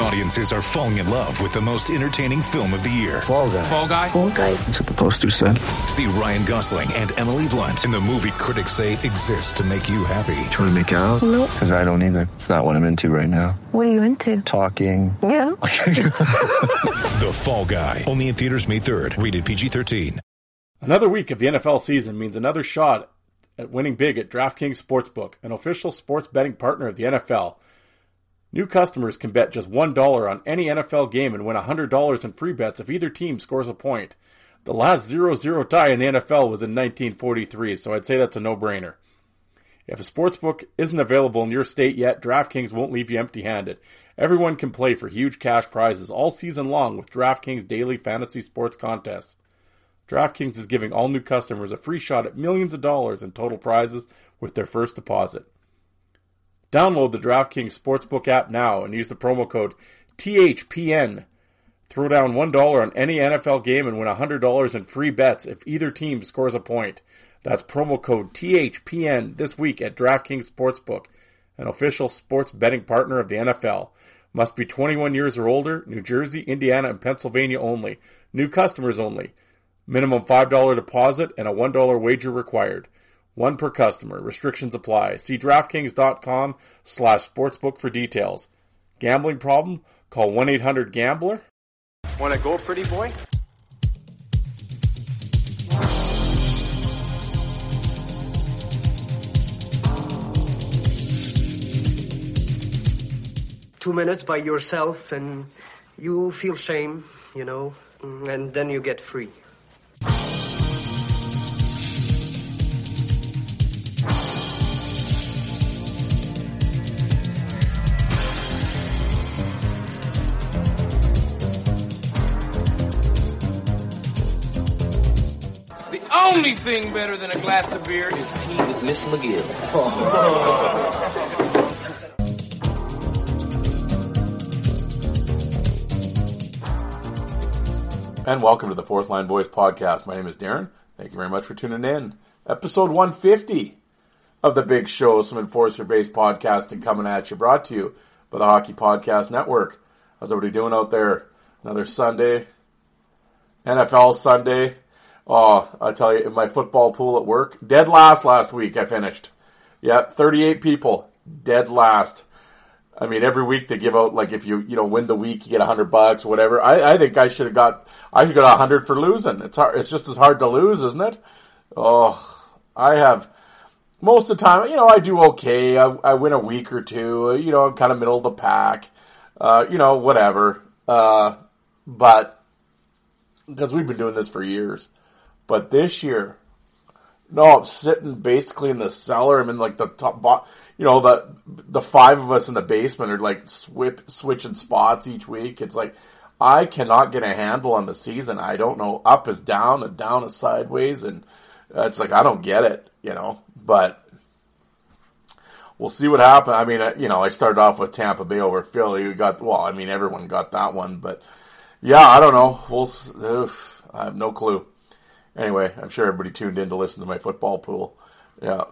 Audiences are falling in love with the most entertaining film of the year. Fall guy. Fall Guy. Fall guy. That's what the poster said. See Ryan Gosling and Emily Blunt in the movie critics say exists to make you happy. Trying to make it out? Nope. Because I don't either. It's not what I'm into right now. What are you into? Talking. Yeah. The Fall Guy. Only in theaters May 3rd. Rated PG-13. Another week of the NFL season means another shot at winning big at DraftKings Sportsbook, an official sports betting partner of the NFL. New customers can bet just $1 on any NFL game and win $100 in free bets if either team scores a point. The last 0 0 tie in the NFL was in 1943, so I'd say that's a no brainer. If a sportsbook isn't available in your state yet, DraftKings won't leave you empty handed. Everyone can play for huge cash prizes all season long with DraftKings daily fantasy sports contests. DraftKings is giving all new customers a free shot at millions of dollars in total prizes with their first deposit. Download the DraftKings Sportsbook app now and use the promo code THPN. Throw down $1 on any NFL game and win $100 in free bets if either team scores a point. That's promo code THPN this week at DraftKings Sportsbook, an official sports betting partner of the NFL. Must be 21 years or older, New Jersey, Indiana, and Pennsylvania only. New customers only. Minimum $5 deposit and a $1 wager required. One per customer. Restrictions apply. See DraftKings.com slash sportsbook for details. Gambling problem? Call 1-800-GAMBLER. Want to go, pretty boy? two minutes by yourself and you feel shame, you know, and then you get free. Thing better than a glass of beer is tea with Miss McGill. And welcome to the Fourth Line Voice podcast. My name is Darren. Thank you very much for tuning in. Episode 150 of the Big Show, some enforcer based podcasting coming at you, brought to you by the Hockey Podcast Network. How's everybody doing out there? Another Sunday, NFL Sunday. Oh, I tell you, in my football pool at work, dead last last week I finished. Yep, 38 people, dead last. I mean, every week they give out like if you you know win the week you get a hundred bucks whatever. I, I think I should have got I should got a hundred for losing. It's hard. It's just as hard to lose, isn't it? Oh, I have most of the time. You know, I do okay. I, I win a week or two. You know, I'm kind of middle of the pack. Uh, you know, whatever. Uh, but because we've been doing this for years, but this year, no, I'm sitting basically in the cellar. I'm in like the top, bo- you know, the the five of us in the basement are like swip, switching spots each week. It's like I cannot get a handle on the season. I don't know. Up is down, and down is sideways, and it's like I don't get it, you know. But we'll see what happens. I mean, you know, I started off with Tampa Bay over Philly. We got well. I mean, everyone got that one, but yeah, I don't know. We'll. I have no clue. Anyway, I'm sure everybody tuned in to listen to my football pool. Yeah.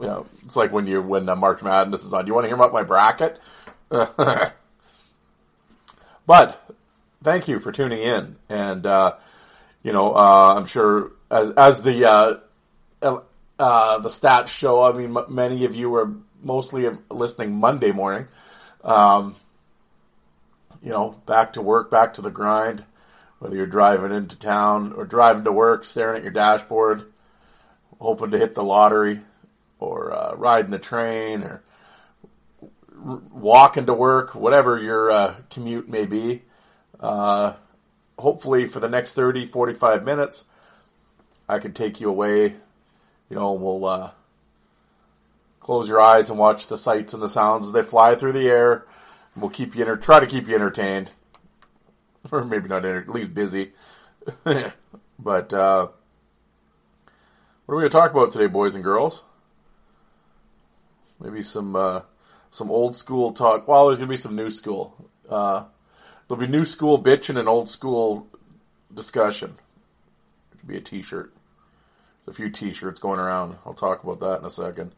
Yeah, it's like when you when uh, March Madness is on. Do you want to hear about my bracket? but thank you for tuning in, and uh, you know uh, I'm sure as as the uh, uh, the stats show. I mean, m- many of you were mostly listening Monday morning. Um, you know, back to work, back to the grind. Whether you're driving into town or driving to work, staring at your dashboard, hoping to hit the lottery, or uh, riding the train, or r- walking to work, whatever your uh, commute may be. Uh, hopefully, for the next 30, 45 minutes, I can take you away. You know, we'll uh, close your eyes and watch the sights and the sounds as they fly through the air. We'll keep you enter- try to keep you entertained, or maybe not at least busy. but uh, what are we going to talk about today, boys and girls? Maybe some uh, some old school talk. Well, there's going to be some new school. Uh, there'll be new school bitching and old school discussion. It could be a T-shirt. A few T-shirts going around. I'll talk about that in a second.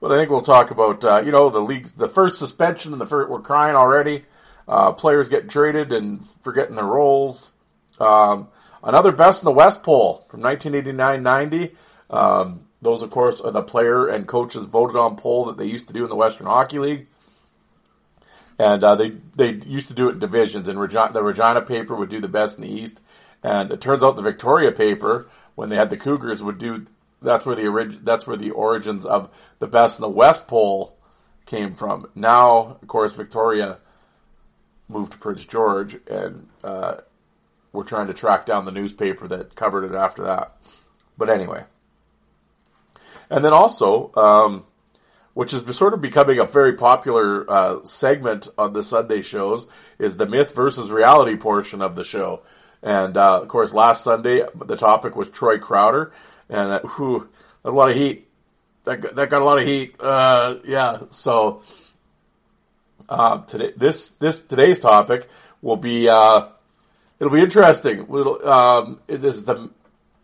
But I think we'll talk about uh, you know the league's the first suspension and the first we're crying already. Uh, players get traded and forgetting their roles. Um, another best in the West poll from 1989-90. Um, those, of course, are the player and coaches voted on poll that they used to do in the Western Hockey League. And uh, they they used to do it in divisions, and the Regina paper would do the best in the East, and it turns out the Victoria paper, when they had the Cougars, would do that's where the orig- that's where the origins of the best in the West poll came from. Now, of course, Victoria moved to Prince George, and uh, we're trying to track down the newspaper that covered it after that. But anyway, and then also, um, which is sort of becoming a very popular uh, segment on the Sunday shows, is the myth versus reality portion of the show. And uh, of course, last Sunday the topic was Troy Crowder, and uh, whew, a lot of heat. That got, that got a lot of heat. Uh, yeah, so uh, today this this today's topic will be uh, it'll be interesting. Little um, it is the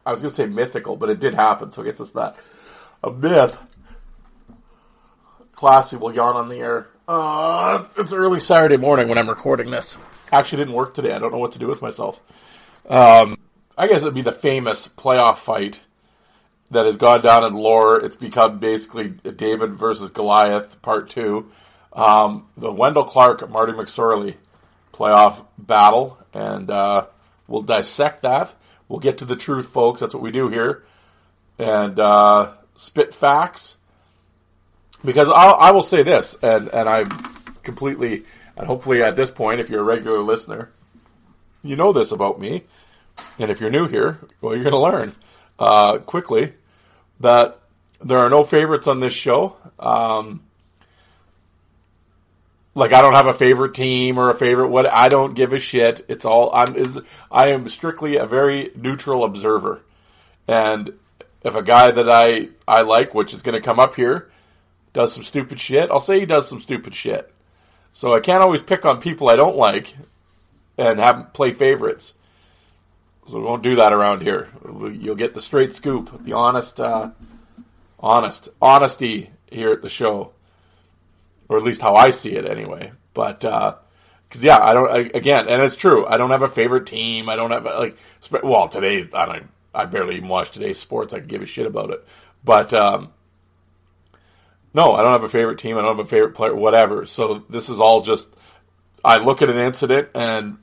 I was going to say mythical, but it did happen, so I guess it's that a myth. Classy will yawn on the air. Uh, it's early Saturday morning when I'm recording this. Actually, didn't work today. I don't know what to do with myself. Um, I guess it'd be the famous playoff fight that has gone down in lore. It's become basically David versus Goliath, part two. Um, the Wendell Clark Marty McSorley playoff battle, and uh, we'll dissect that. We'll get to the truth, folks. That's what we do here, and uh, spit facts. Because I'll, I will say this, and and I'm completely, and hopefully at this point, if you're a regular listener, you know this about me, and if you're new here, well, you're going to learn uh, quickly that there are no favorites on this show. Um, like I don't have a favorite team or a favorite what I don't give a shit. It's all I'm is I am strictly a very neutral observer. And if a guy that I I like, which is going to come up here, does some stupid shit, I'll say he does some stupid shit. So I can't always pick on people I don't like and have play favorites. So we won't do that around here. You'll get the straight scoop, the honest, uh, honest, honesty here at the show, or at least how I see it anyway. But because yeah, I don't I, again, and it's true. I don't have a favorite team. I don't have like well today. I don't. I barely even watch today's sports. I give a shit about it. But um, no, I don't have a favorite team. I don't have a favorite player. Whatever. So this is all just. I look at an incident and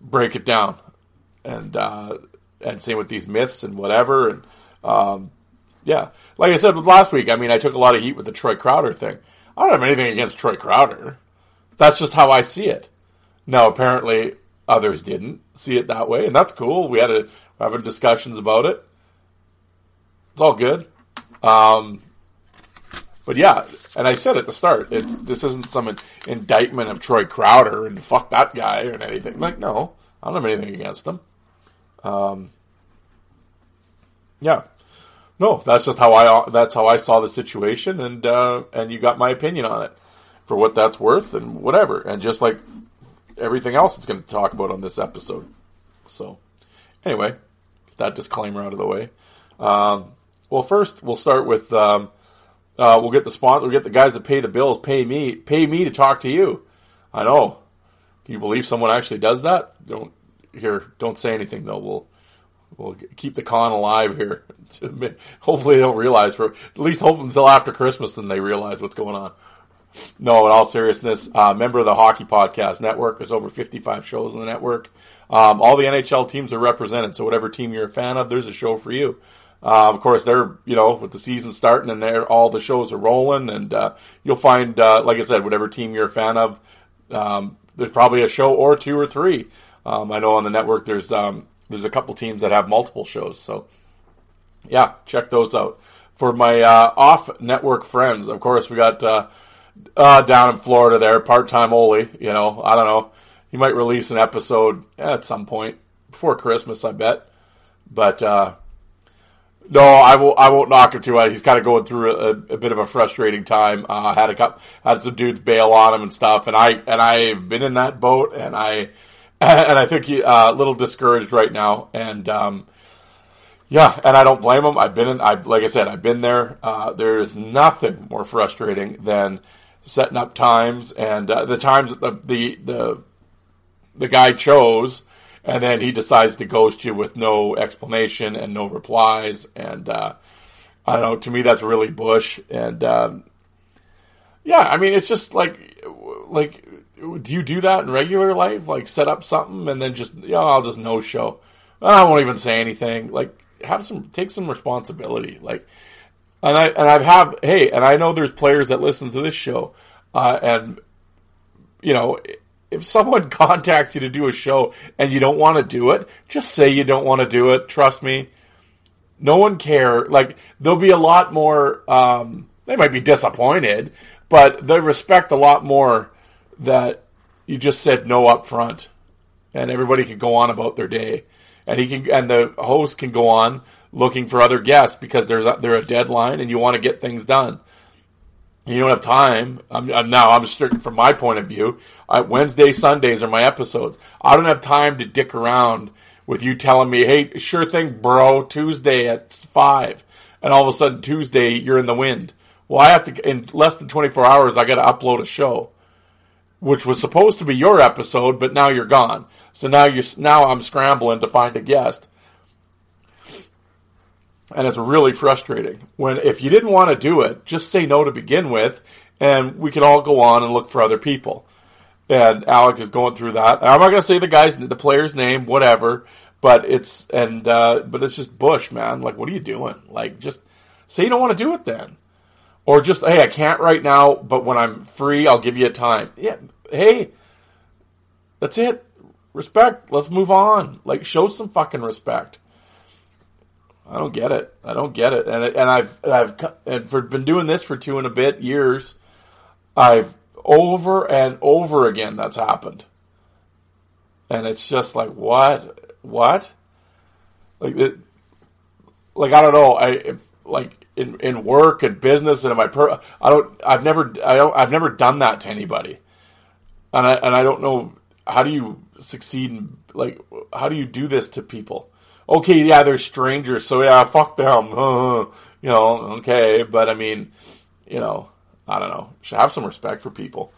break it down and uh, and same with these myths and whatever. And um, yeah, like I said last week, I mean, I took a lot of heat with the Troy Crowder thing. I don't have anything against Troy Crowder. That's just how I see it. Now, apparently, others didn't see it that way, and that's cool. We had a we're having discussions about it. It's all good. Um, but yeah, and I said at the start, it's, this isn't some indictment of Troy Crowder and fuck that guy or anything. Like, no, I don't have anything against him. Um, yeah, no, that's just how I that's how I saw the situation, and uh, and you got my opinion on it for what that's worth and whatever, and just like everything else it's going to talk about on this episode. So, anyway, that disclaimer out of the way. Um, well, first we'll start with um, uh, we'll get the sponsor, we'll get the guys that pay the bills, pay me, pay me to talk to you. I know. Can you believe someone actually does that? Don't here. Don't say anything though. We'll we'll keep the con alive here. Hopefully they don't realize for at least hope until after Christmas, then they realize what's going on. No, in all seriousness, uh, member of the Hockey Podcast Network. There's over 55 shows on the network. Um, all the NHL teams are represented, so whatever team you're a fan of, there's a show for you. Uh, of course, they're you know with the season starting and they're all the shows are rolling, and uh, you'll find, uh, like I said, whatever team you're a fan of, um, there's probably a show or two or three. Um, I know on the network there's um, there's a couple teams that have multiple shows, so yeah, check those out. For my uh, off network friends, of course, we got uh, uh, down in Florida there, part time Oli. You know, I don't know. He might release an episode at some point before Christmas, I bet. But uh, no, I won't. I won't knock him too much. He's kind of going through a, a bit of a frustrating time. Uh, had a couple, had some dudes bail on him and stuff, and I and I've been in that boat, and I and I think he uh, a little discouraged right now, and um, yeah, and I don't blame him. I've been in. I like I said, I've been there. Uh, there is nothing more frustrating than setting up times and uh, the times that the, the the the guy chose, and then he decides to ghost you with no explanation and no replies. And uh, I don't know. To me, that's really bush. And um, yeah, I mean, it's just like like do you do that in regular life? Like set up something and then just yeah, I'll just no show. I won't even say anything. Like have some take some responsibility. Like and I and I've have hey, and I know there's players that listen to this show, uh, and you know if someone contacts you to do a show and you don't want to do it, just say you don't want to do it. Trust me, no one care. Like there'll be a lot more. Um, they might be disappointed, but they respect a lot more that you just said no up front, and everybody can go on about their day, and he can and the host can go on looking for other guests because there's a, there's a deadline and you want to get things done. You don't have time. I'm, I'm now I'm strict from my point of view. I, Wednesday, Sundays are my episodes. I don't have time to dick around with you telling me, "Hey, sure thing, bro. Tuesday at five, and all of a sudden Tuesday you're in the wind. Well, I have to in less than 24 hours. I got to upload a show, which was supposed to be your episode, but now you're gone. So now you now I'm scrambling to find a guest. And it's really frustrating. When if you didn't want to do it just say no to begin with and we could all go on and look for other people. And alec is going through that. I'm not going to say the guy's the player's name whatever but it's and uh, but it's just bush man. Like what are you doing? Like just say you don't want to do it then or just hey i can't right now but when i'm free i'll give you a time yeah hey that's it respect let's move on like show some fucking respect I don't get it. I don't get it. And and I've I've and for been doing this for two and a bit years. I've over and over again that's happened. And it's just like what what like it, like I don't know. I if, like in in work and business and in my per I don't I've never I don't I've never done that to anybody. And I and I don't know how do you succeed in like how do you do this to people? okay, yeah, they're strangers, so yeah, fuck them. you know, okay, but I mean, you know, I don't know. Should have some respect for people.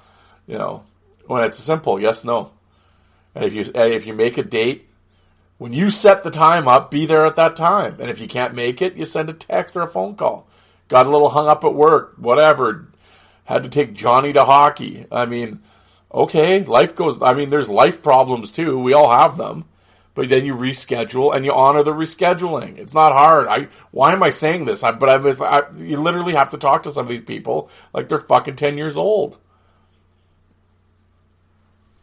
You know, when it's simple, yes, no. And if you if you make a date, when you set the time up, be there at that time. And if you can't make it, you send a text or a phone call. Got a little hung up at work, whatever. Had to take Johnny to hockey. I mean, okay, life goes. I mean, there's life problems too. We all have them but then you reschedule and you honor the rescheduling. It's not hard. I why am I saying this? I, but I, I, you literally have to talk to some of these people like they're fucking ten years old.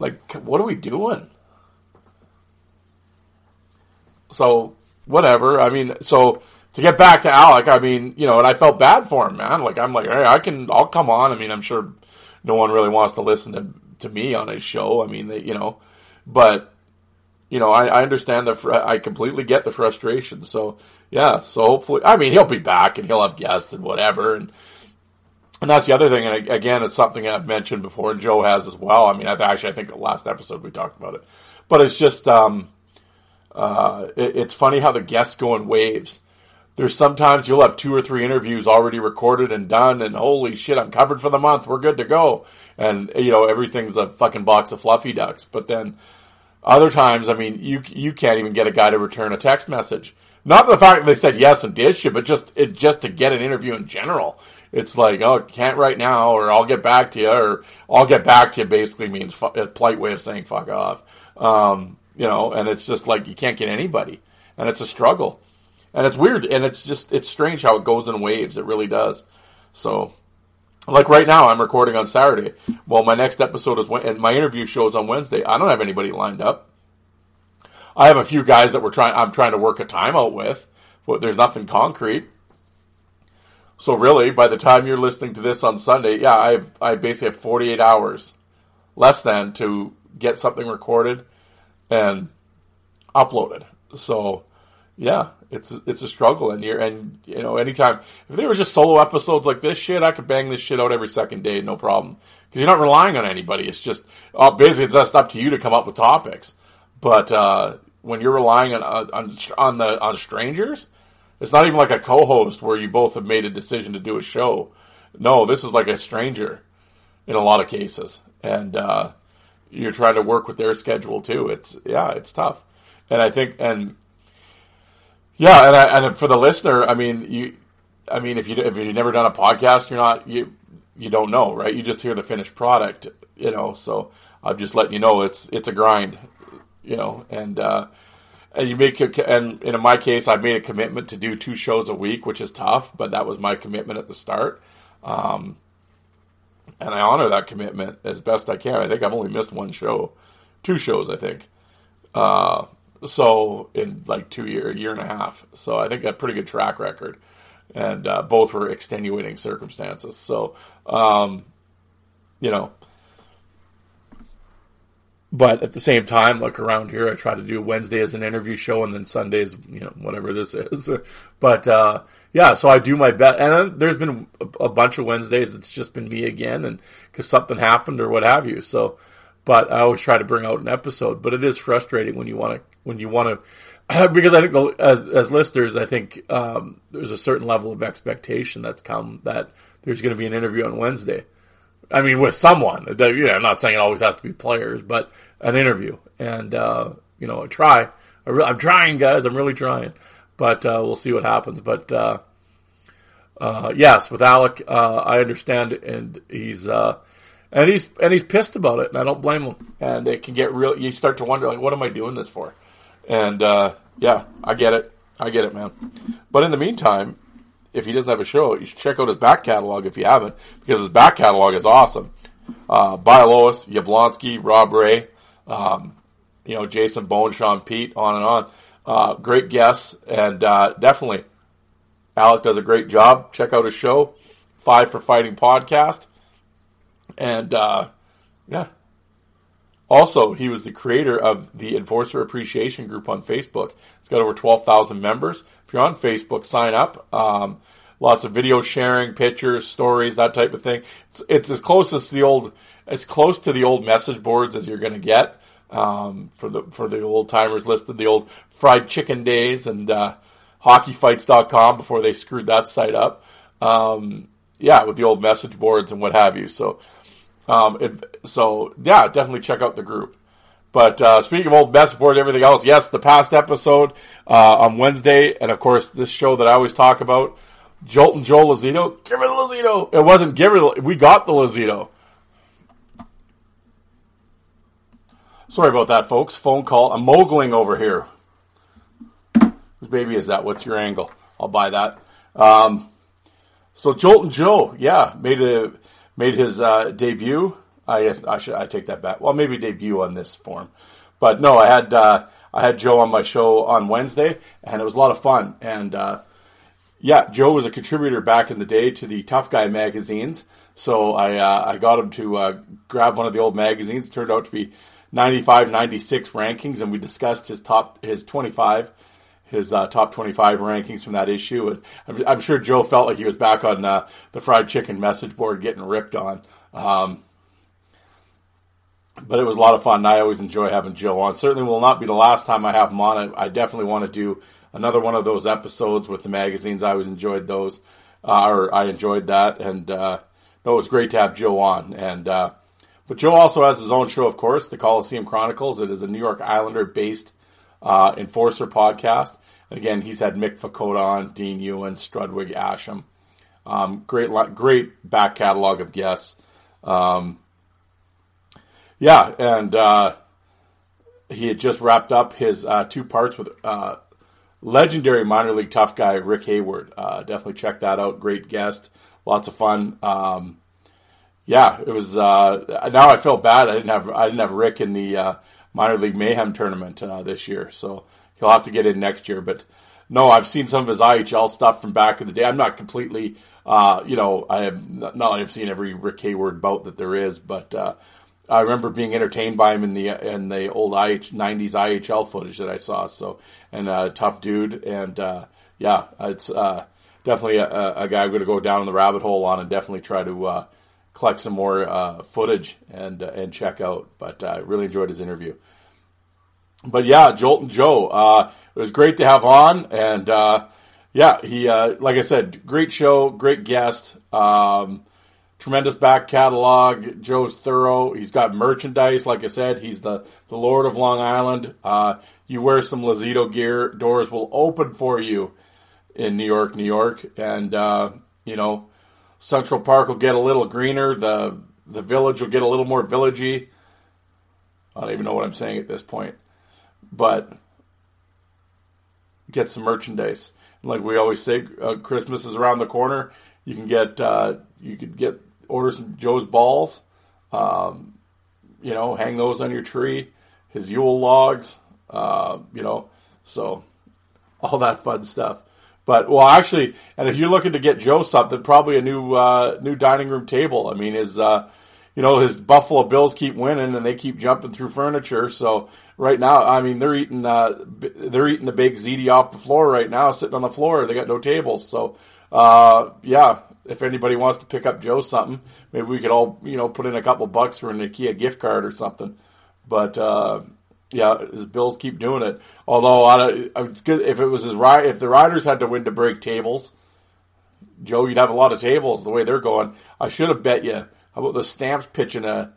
Like, what are we doing? So whatever. I mean, so to get back to Alec, I mean, you know, and I felt bad for him, man. Like I'm like, hey, I can, I'll come on. I mean, I'm sure no one really wants to listen to to me on his show. I mean, they, you know, but you know, I, I understand the, fr- I completely get the frustration. So yeah, so hopefully, I mean, he'll be back and he'll have guests and whatever. And, and that's the other thing. And again, it's something I've mentioned before and Joe has as well. I mean, I've actually, I think the last episode we talked about it, but it's just, um, uh, it, it's funny how the guests go in waves. There's sometimes you'll have two or three interviews already recorded and done, and holy shit, I'm covered for the month. We're good to go. And, you know, everything's a fucking box of fluffy ducks. But then other times, I mean, you you can't even get a guy to return a text message. Not the fact that they said yes and did shit, but just it just to get an interview in general. It's like, oh, can't right now, or I'll get back to you, or I'll get back to you. Basically means fu- a polite way of saying fuck off. Um, you know, and it's just like you can't get anybody, and it's a struggle, and it's weird, and it's just it's strange how it goes in waves. It really does. So like right now, I'm recording on Saturday. Well, my next episode is when, and my interview shows on Wednesday. I don't have anybody lined up. I have a few guys that we're trying. I'm trying to work a timeout with. but there's nothing concrete. So really, by the time you're listening to this on Sunday, yeah, I've I basically have 48 hours less than to get something recorded and uploaded. So yeah, it's it's a struggle, and you're and you know anytime if they were just solo episodes like this shit, I could bang this shit out every second day, no problem, because you're not relying on anybody. It's just uh, basically it's just up to you to come up with topics. But uh, when you're relying on on on the on strangers, it's not even like a co-host where you both have made a decision to do a show. No, this is like a stranger in a lot of cases, and uh, you're trying to work with their schedule too. It's yeah, it's tough, and I think and yeah, and I, and for the listener, I mean you, I mean if you if you've never done a podcast, you're not you you don't know, right? You just hear the finished product, you know. So I'm just letting you know it's it's a grind, you know, and. uh and you make a, and in my case, I made a commitment to do two shows a week, which is tough, but that was my commitment at the start. Um, and I honor that commitment as best I can. I think I've only missed one show, two shows, I think. Uh, so in like two year, year and a half. So I think a pretty good track record, and uh, both were extenuating circumstances. So, um, you know, but at the same time, look around here, I try to do Wednesday as an interview show, and then Sundays, you know, whatever this is. but uh, yeah, so I do my best. And there's been a, a bunch of Wednesdays it's just been me again, and because something happened or what have you. So, but I always try to bring out an episode. But it is frustrating when you want to when you want to because I think the, as, as listeners, I think um, there's a certain level of expectation that's come that there's going to be an interview on Wednesday. I mean, with someone. You know, I'm not saying it always has to be players, but an interview. And, uh, you know, I try. I I'm trying, guys. I'm really trying. But uh, we'll see what happens. But uh, uh yes, with Alec, uh, I understand, and he's uh, and he's and he's pissed about it, and I don't blame him. And it can get real. You start to wonder, like, what am I doing this for? And yeah, I get it. I get it, man. But in the meantime, if he doesn't have a show, you should check out his back catalog if you haven't, because his back catalog is awesome. Uh, Lois, Yablonski, Rob Ray, um, you know, Jason Bone, Sean Pete, on and on. Uh, great guests, and uh, definitely Alec does a great job. Check out his show, Five for Fighting podcast, and uh, yeah. Also, he was the creator of the Enforcer Appreciation Group on Facebook. It's got over twelve thousand members. If you're on Facebook, sign up. Um, lots of video sharing, pictures, stories, that type of thing. It's, it's as close as the old, as close to the old message boards as you're going to get. Um, for the for the old timers listed, the old fried chicken days and uh, hockeyfights.com before they screwed that site up. Um, yeah, with the old message boards and what have you. So, um, it, so yeah, definitely check out the group. But uh, speaking of old best board, and everything else, yes, the past episode uh, on Wednesday, and of course this show that I always talk about, Jolt and Joe Lazito. Give the Lazito. It wasn't give it. We got the Lazito. Sorry about that, folks. Phone call. I'm mogling over here. Whose baby is that? What's your angle? I'll buy that. Um, so Jolt and Joe, yeah, made a made his uh, debut I guess I should I take that back. Well, maybe debut on this form, but no, I had uh, I had Joe on my show on Wednesday, and it was a lot of fun. And uh, yeah, Joe was a contributor back in the day to the Tough Guy magazines, so I uh, I got him to uh, grab one of the old magazines. Turned out to be 95, 96 rankings, and we discussed his top his 25 his uh, top 25 rankings from that issue. And I'm, I'm, sure Joe felt like he was back on uh, the fried chicken message board getting ripped on. Um, but it was a lot of fun. And I always enjoy having Joe on. Certainly will not be the last time I have him on. I, I definitely want to do another one of those episodes with the magazines. I always enjoyed those, uh, or I enjoyed that, and uh, no, it was great to have Joe on. And uh, but Joe also has his own show, of course, the Coliseum Chronicles. It is a New York Islander based uh, enforcer podcast. And again, he's had Mick Vukota on, Dean Ewen, Strudwick Asham. Um, great, great back catalog of guests. Um, yeah, and uh, he had just wrapped up his uh, two parts with uh, legendary minor league tough guy Rick Hayward. Uh, definitely check that out. Great guest, lots of fun. Um, yeah, it was. Uh, now I feel bad. I didn't have I didn't have Rick in the uh, minor league mayhem tournament this year, so he'll have to get in next year. But no, I've seen some of his IHL stuff from back in the day. I'm not completely, uh, you know, I have not, not I've seen every Rick Hayward bout that there is, but uh, I remember being entertained by him in the in the old IH, '90s IHL footage that I saw. So, and uh, tough dude, and uh, yeah, it's uh, definitely a, a guy I'm going to go down in the rabbit hole on, and definitely try to uh, collect some more uh, footage and uh, and check out. But I really enjoyed his interview. But yeah, Jolton Joe, uh, it was great to have on, and uh, yeah, he uh, like I said, great show, great guest, um, tremendous back catalog. Joe's thorough. He's got merchandise, like I said, he's the the Lord of Long Island. Uh, you wear some Lazito gear, doors will open for you in New York, New York, and uh, you know Central Park will get a little greener. The the village will get a little more villagey. I don't even know what I'm saying at this point, but get some merchandise. Like we always say, uh, Christmas is around the corner. You can get uh, you could get order some Joe's balls. Um, you know, hang those on your tree. His Yule logs. Uh, you know, so all that fun stuff. But well, actually, and if you're looking to get Joe something, probably a new uh, new dining room table. I mean, his uh, you know his Buffalo Bills keep winning and they keep jumping through furniture. So right now, I mean, they're eating uh, they're eating the big ziti off the floor right now, sitting on the floor. They got no tables. So uh, yeah, if anybody wants to pick up Joe something, maybe we could all you know put in a couple bucks for an IKEA gift card or something. But uh, yeah, his Bills keep doing it. Although I, it's good if it was his ride. If the Riders had to win to break tables, Joe, you'd have a lot of tables the way they're going. I should have bet you. How about the Stamps pitching a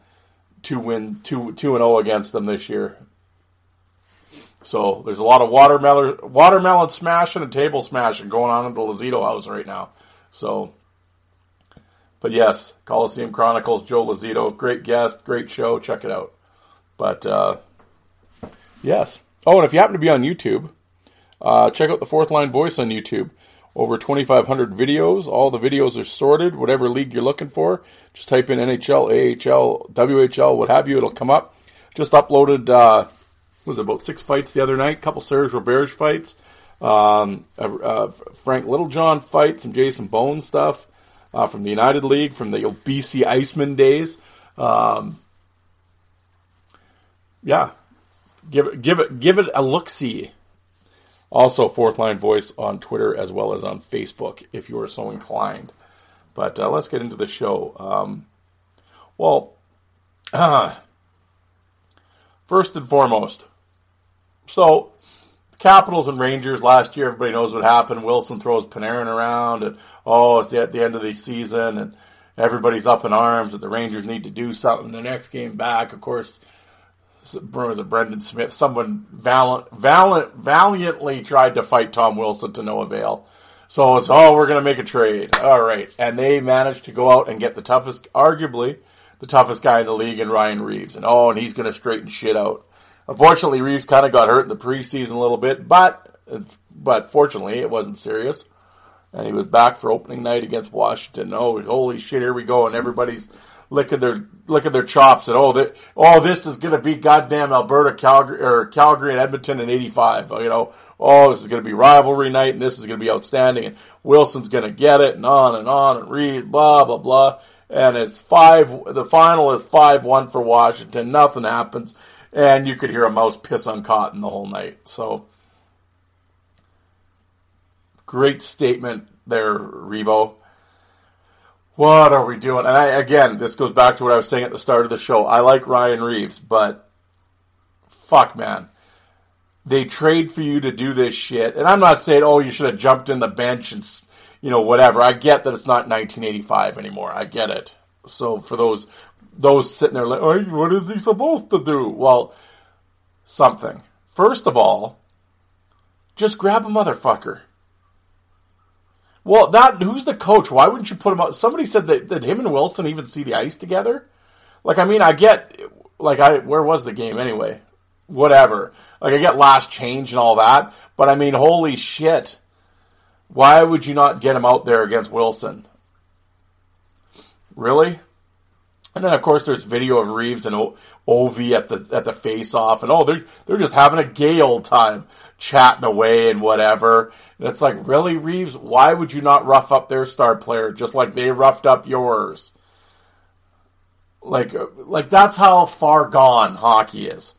two win two two and zero against them this year? So there's a lot of watermelon watermelon smashing and table smashing going on at the Lazito house right now. So, but yes, Coliseum Chronicles, Joe Lazito, great guest, great show. Check it out. But uh, yes. Oh, and if you happen to be on YouTube, uh, check out the Fourth Line Voice on YouTube. Over 2,500 videos. All the videos are sorted. Whatever league you're looking for, just type in NHL, AHL, WHL, what have you. It'll come up. Just uploaded. Uh, was it about six fights the other night? A couple Serge Roberge fights. Um, uh, uh, Frank Littlejohn fight, some Jason Bone stuff uh, from the United League, from the BC Icemen days. Um, yeah, give it, give it, give it a look. See. Also, Fourth Line Voice on Twitter as well as on Facebook if you are so inclined. But uh, let's get into the show. Um, well, first and foremost, so Capitals and Rangers last year, everybody knows what happened. Wilson throws Panarin around, and oh, it's at the end of the season, and everybody's up in arms that the Rangers need to do something. The next game back, of course, was it Brendan Smith? Someone valiant, valiant, valiantly tried to fight Tom Wilson to no avail. So it's oh, we're going to make a trade. All right, and they managed to go out and get the toughest, arguably the toughest guy in the league, in Ryan Reaves, and oh, and he's going to straighten shit out. Unfortunately, Reaves kind of got hurt in the preseason a little bit, but but fortunately, it wasn't serious, and he was back for opening night against Washington. Oh, holy shit! Here we go, and everybody's licking their licking their chops and oh, oh, this is gonna be goddamn Alberta, Calgary, or Calgary and Edmonton in '85. You know, oh, this is gonna be rivalry night, and this is gonna be outstanding, and Wilson's gonna get it, and on and on, and read blah blah blah, and it's five. The final is five one for Washington. Nothing happens, and you could hear a mouse piss on cotton the whole night. So. Great statement there, Revo. What are we doing? And I, again, this goes back to what I was saying at the start of the show. I like Ryan Reaves, but fuck, man. They trade for you to do this shit. And I'm not saying, oh, you should have jumped in the bench and, you know, whatever. I get that it's not 1985 anymore. I get it. So for those, those sitting there like, what is he supposed to do? Well, something. First of all, just grab a motherfucker. Well, that who's the coach? Why wouldn't you put him out? Somebody said that did him and Wilson even see the ice together? Like, I mean, I get like I where was the game anyway? Whatever. Like I get last change and all that, but I mean, holy shit! Why would you not get him out there against Wilson? Really? And then of course there's video of Reaves and Ovi at the at the face off, and oh they're they're just having a gay old time. chatting away and whatever. It's like, really, Reaves? Why would you not rough up their star player just like they roughed up yours? Like, uh, like that's how far gone hockey is.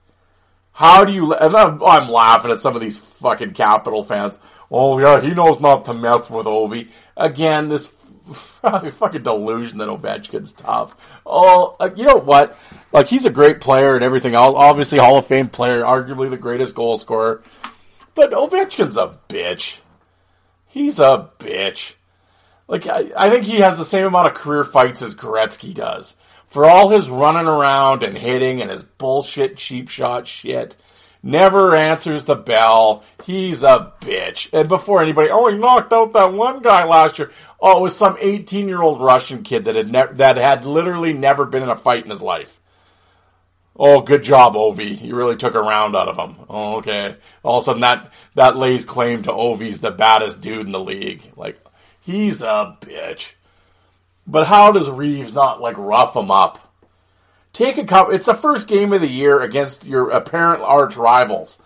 How do you? And I'm, I'm laughing at some of these fucking Capital fans. Oh yeah, he knows not to mess with Ovi. Again, this fucking delusion that Ovechkin's tough. Oh, uh, you know what? Like he's a great player and everything. Obviously, Hall of Fame player, arguably the greatest goal scorer. But Ovechkin's a bitch. He's a bitch. Like I, I think he has the same amount of career fights as Gretzky does. For all his running around and hitting and his bullshit cheap shot shit, never answers the bell. He's a bitch. And before anybody, oh, he knocked out that one guy last year. Oh, it was some 18 year old Russian kid that had ne- that had literally never been in a fight in his life. Oh, good job, Ovi. You really took a round out of him. Oh, okay. All of a sudden that, that lays claim to Ovi's the baddest dude in the league. Like, he's a bitch. But how does Reaves not, like, rough him up? Take a couple, it's the first game of the year against your apparent arch rivals.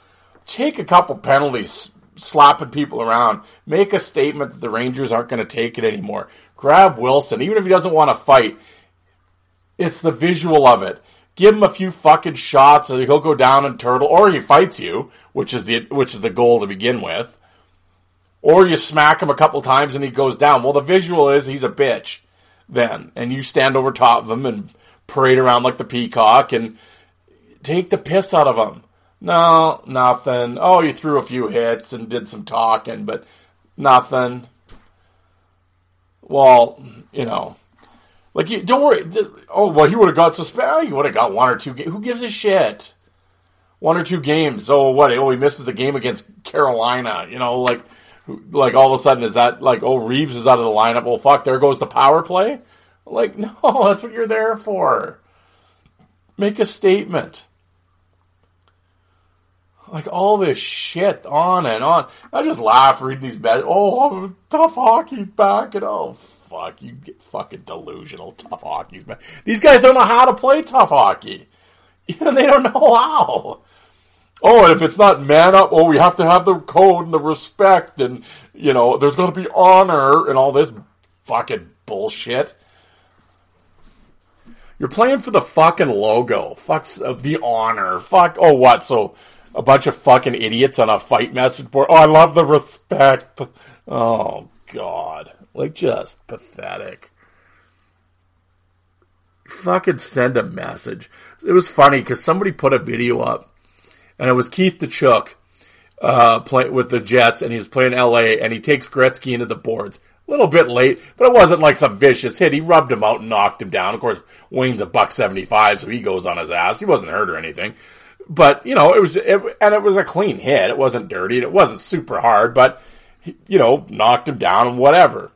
Take a couple penalties, slapping people around. Make a statement that the Rangers aren't going to take it anymore. Grab Wilson, even if he doesn't want to fight. It's the visual of it give him a few fucking shots and he'll go down and turtle, or he fights you, which is the which is the goal to begin with. Or you smack him a couple times and he goes down. Well, the visual is he's a bitch then, and you stand over top of him and parade around like the peacock and take the piss out of him. No, nothing. Oh, you threw a few hits and did some talking, but nothing. Well, you know, like, you, don't worry. Oh, well, he would have got suspended. He would have got one or two. Ga- Who gives a shit? One or two games. Oh, what? Oh, he misses the game against Carolina. You know, like, like all of a sudden is that like, oh, Reaves is out of the lineup. Well, fuck, there goes the power play. Like, no, that's what you're there for. Make a statement. Like all this shit on and on. I just laugh reading these bad. Oh, tough hockey's back and oh fuck, you get fucking delusional. Tough hockey. These guys don't know how to play tough hockey. They don't know how. Oh, and if it's not man up, oh, we have to have the code and the respect and, you know, there's gonna be honor and all this fucking bullshit. You're playing for the fucking logo. Fuck's uh, the honor. Fuck, oh what, so a bunch of fucking idiots on a fight message board. Oh, I love the respect. Oh, God. Like, just pathetic. Fucking send a message. It was funny because somebody put a video up, and it was Keith Tkachuk uh, playing with the Jets, and he was playing LA, and he takes Gretzky into the boards. A little bit late, but it wasn't like some vicious hit. He rubbed him out and knocked him down. Of course, Wayne's a buck seventy five, so he goes on his ass. He wasn't hurt or anything, but you know, it was it, and it was a clean hit. It wasn't dirty, and it wasn't super hard, but you know, knocked him down and whatever.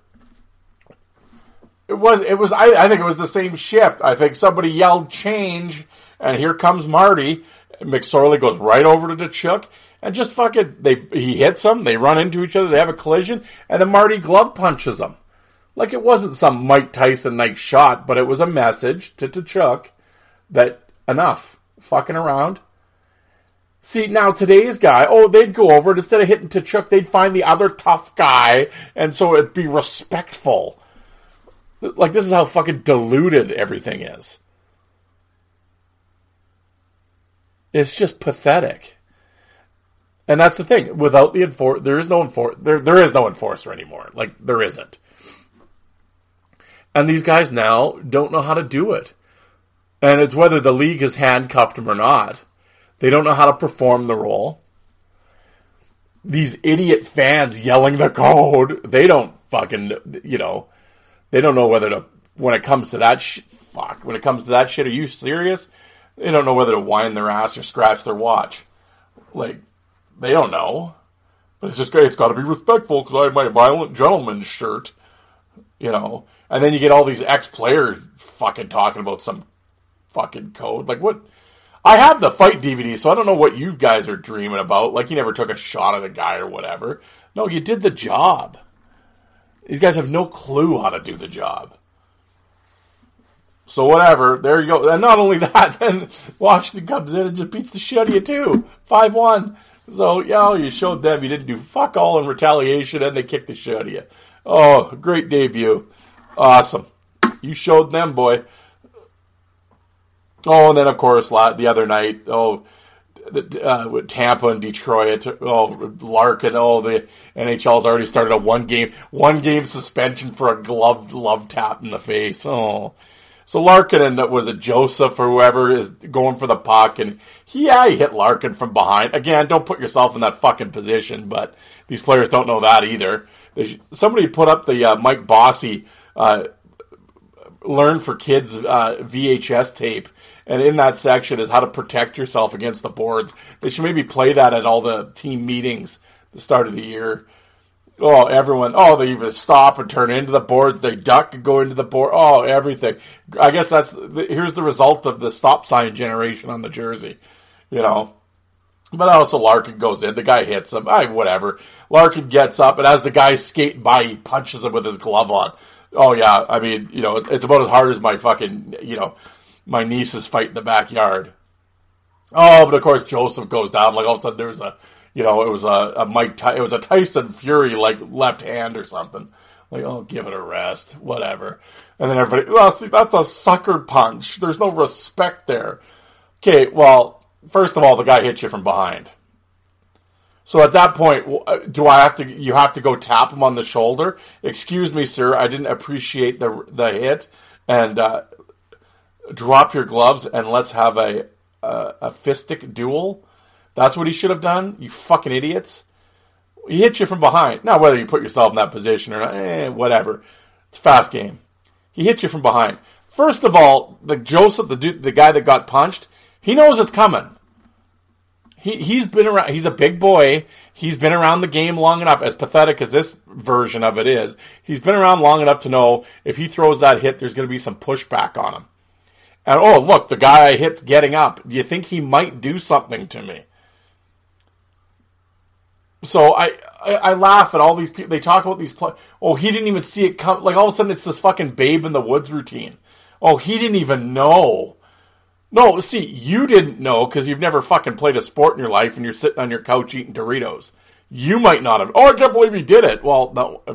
It was, it was, I, I think it was the same shift. I think somebody yelled change, and here comes Marty. McSorley goes right over to Tkachuk, and just fucking, they, he hits them, they run into each other, they have a collision, and then Marty glove punches them. Like it wasn't some Mike Tyson nice shot, but it was a message to Tkachuk that enough fucking around. See, now today's guy, oh, they'd go over and instead of hitting Tkachuk, they'd find the other tough guy, and so it'd be respectful. Like this is how fucking diluted everything is. It's just pathetic. And that's the thing. Without the enfor, there is no enfor, there, there is no enforcer anymore. Like, there isn't. And these guys now don't know how to do it. And it's whether the league has handcuffed them or not. They don't know how to perform the role. These idiot fans yelling the code, they don't fucking, you know, they don't know whether to, when it comes to that shit, fuck, when it comes to that shit, are you serious? They don't know whether to wind their ass or scratch their watch. Like, they don't know. But it's just, it's gotta be respectful because I have my violent gentleman shirt, you know. And then you get all these ex-players fucking talking about some fucking code. Like what? I have the fight DVD, so I don't know what you guys are dreaming about. Like you never took a shot at a guy or whatever. No, you did the job. These guys have no clue how to do the job. So whatever, there you go. And not only that, then Washington comes in and just beats the shit out of you too. 5-1. So, yeah, you showed them you didn't do fuck all in retaliation and they kicked the shit out of you. Oh, great debut. Awesome. You showed them, boy. Oh, and then, of course, the other night, oh, uh, Tampa and Detroit, oh, Larkin, oh, the NHL's already started a one game, one game suspension for a gloved love tap in the face. Oh. So Larkin and was it Joseph or whoever is going for the puck and he, yeah, he hit Larkin from behind. Again, don't put yourself in that fucking position, but these players don't know that either. Somebody put up the uh, Mike Bossy uh, learn for kids uh, VHS tape, and in that section is how to protect yourself against the boards. They should maybe play that at all the team meetings the start of the year. Oh, everyone! Oh, they even stop and turn into the boards. They duck and go into the board. Oh, everything. I guess that's the, here's the result of the stop sign generation on the jersey. You know, but also Larkin goes in. The guy hits him. I whatever. Larkin gets up, and as the guy's skating by, he punches him with his glove on. Oh yeah, I mean, you know, it's about as hard as my fucking, you know, my niece's fight in the backyard. Oh, but of course Joseph goes down. Like all of a sudden there's a, you know, it was a, a Mike, Ty- it was a Tyson Fury like left hand or something. Like, oh, give it a rest, whatever. And then everybody, well, see, that's a sucker punch. There's no respect there. Okay, well, first of all, the guy hits you from behind. So at that point, do I have to? You have to go tap him on the shoulder. Excuse me, sir. I didn't appreciate the the hit, and uh, drop your gloves and let's have a a, a fistic duel. That's what he should have done. You fucking idiots. He hit you from behind. Now, whether you put yourself in that position or not, eh, whatever. It's a fast game. He hit you from behind. First of all, the Joseph, the dude, the guy that got punched, he knows it's coming. He he's been around. He's a big boy. He's been around the game long enough. As pathetic as this version of it is, he's been around long enough to know if he throws that hit, there's going to be some pushback on him. And oh, look, the guy I hit's getting up. Do you think he might do something to me? So I, I, I laugh at all these people. They talk about these. Play- oh, he didn't even see it come. Like all of a sudden, it's this fucking babe in the woods routine. Oh, he didn't even know. No, see, you didn't know because you've never fucking played a sport in your life and you're sitting on your couch eating Doritos. You might not have. Oh, I can't believe he did it. Well, no. Uh,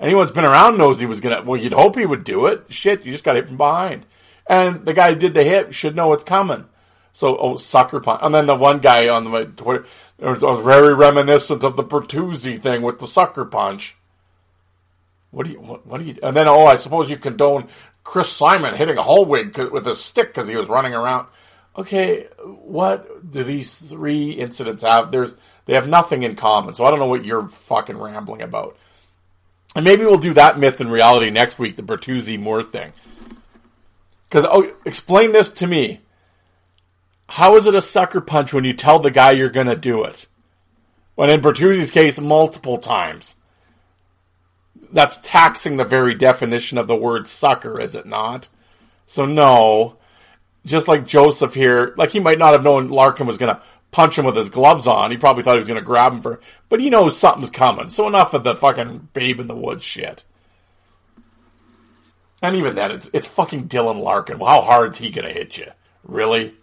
Anyone's been around knows he was gonna. Well, you'd hope he would do it. Shit, you just got hit from behind. And the guy who did the hit should know it's coming. So, oh, sucker punch. And then the one guy on the Twitter it was, very reminiscent of the Bertuzzi thing with the sucker punch. What do you, what, what do you, and then, oh, I suppose you condone Chris Simon hitting a Hollweg with a stick because he was running around. Okay, what do these three incidents have? There's, they have nothing in common. So I don't know what you're fucking rambling about. And maybe we'll do that myth and reality next week, the Bertuzzi Moore thing. Because, oh, explain this to me. How is it a sucker punch when you tell the guy you're to do it? When in Bertuzzi's case, multiple times. That's taxing the very definition of the word sucker, is it not? So no. Just like Joseph here, like he might not have known Larkin was to punch him with his gloves on. He probably thought he was to grab him for, but he knows something's coming. So enough of the fucking babe in the woods shit. And even then, it's, it's fucking Dylan Larkin. Well, how hard's he gonna hit you? Really?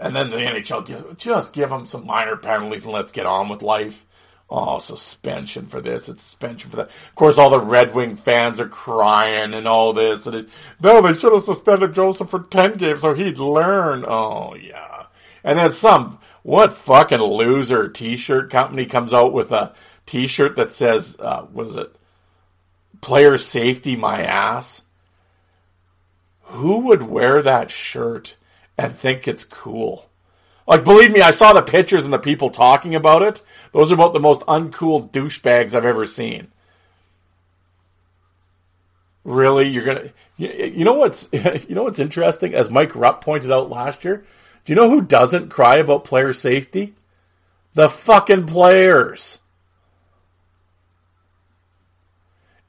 And then the NHL gives, just give him some minor penalties and let's get on with life. Oh, suspension for this, it's suspension for that. Of course, all the Red Wing fans are crying and all this. And it, no, they should have suspended Joseph for 10 games so he'd learn. Oh, yeah. And then some, what fucking loser t-shirt company comes out with a t-shirt that says, uh, what is it? Player safety my ass. Who would wear that shirt and think it's cool? Like, believe me, I saw the pictures and the people talking about it. Those are about the most uncool douchebags I've ever seen. Really, you're gonna? You, know what's? You know what's interesting? As Mike Rupp pointed out last year, do you know who doesn't cry about player safety? The fucking players.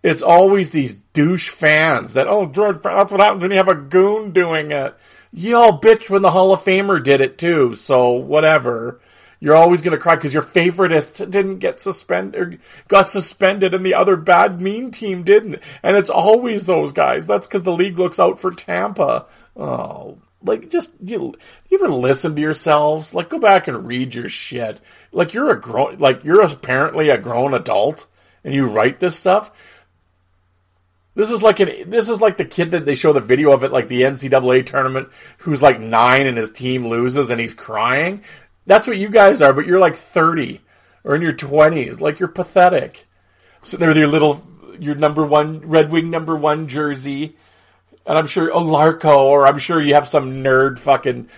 It's always these douche fans that, oh, George, that's what happens when you have a goon doing it. You all bitch when the Hall of Famer did it too, so whatever. You're always gonna cry because your favoritist didn't get suspended, or got suspended and the other bad mean team didn't. And it's always those guys. That's because the league looks out for Tampa. Oh, Like, just you, you ever listen to yourselves? Like, go back and read your shit. Like, you're a grown, like you're apparently a grown adult, and you write this stuff. This is like an this is like the kid that they show the video of it, like the NCAA tournament, who's like nine and his team loses and he's crying. That's what you guys are, but you're like thirty or in your twenties. Like you're pathetic. So there with your little your number one Red Wing number one jersey, and I'm sure a Larko, or I'm sure you have some nerd fucking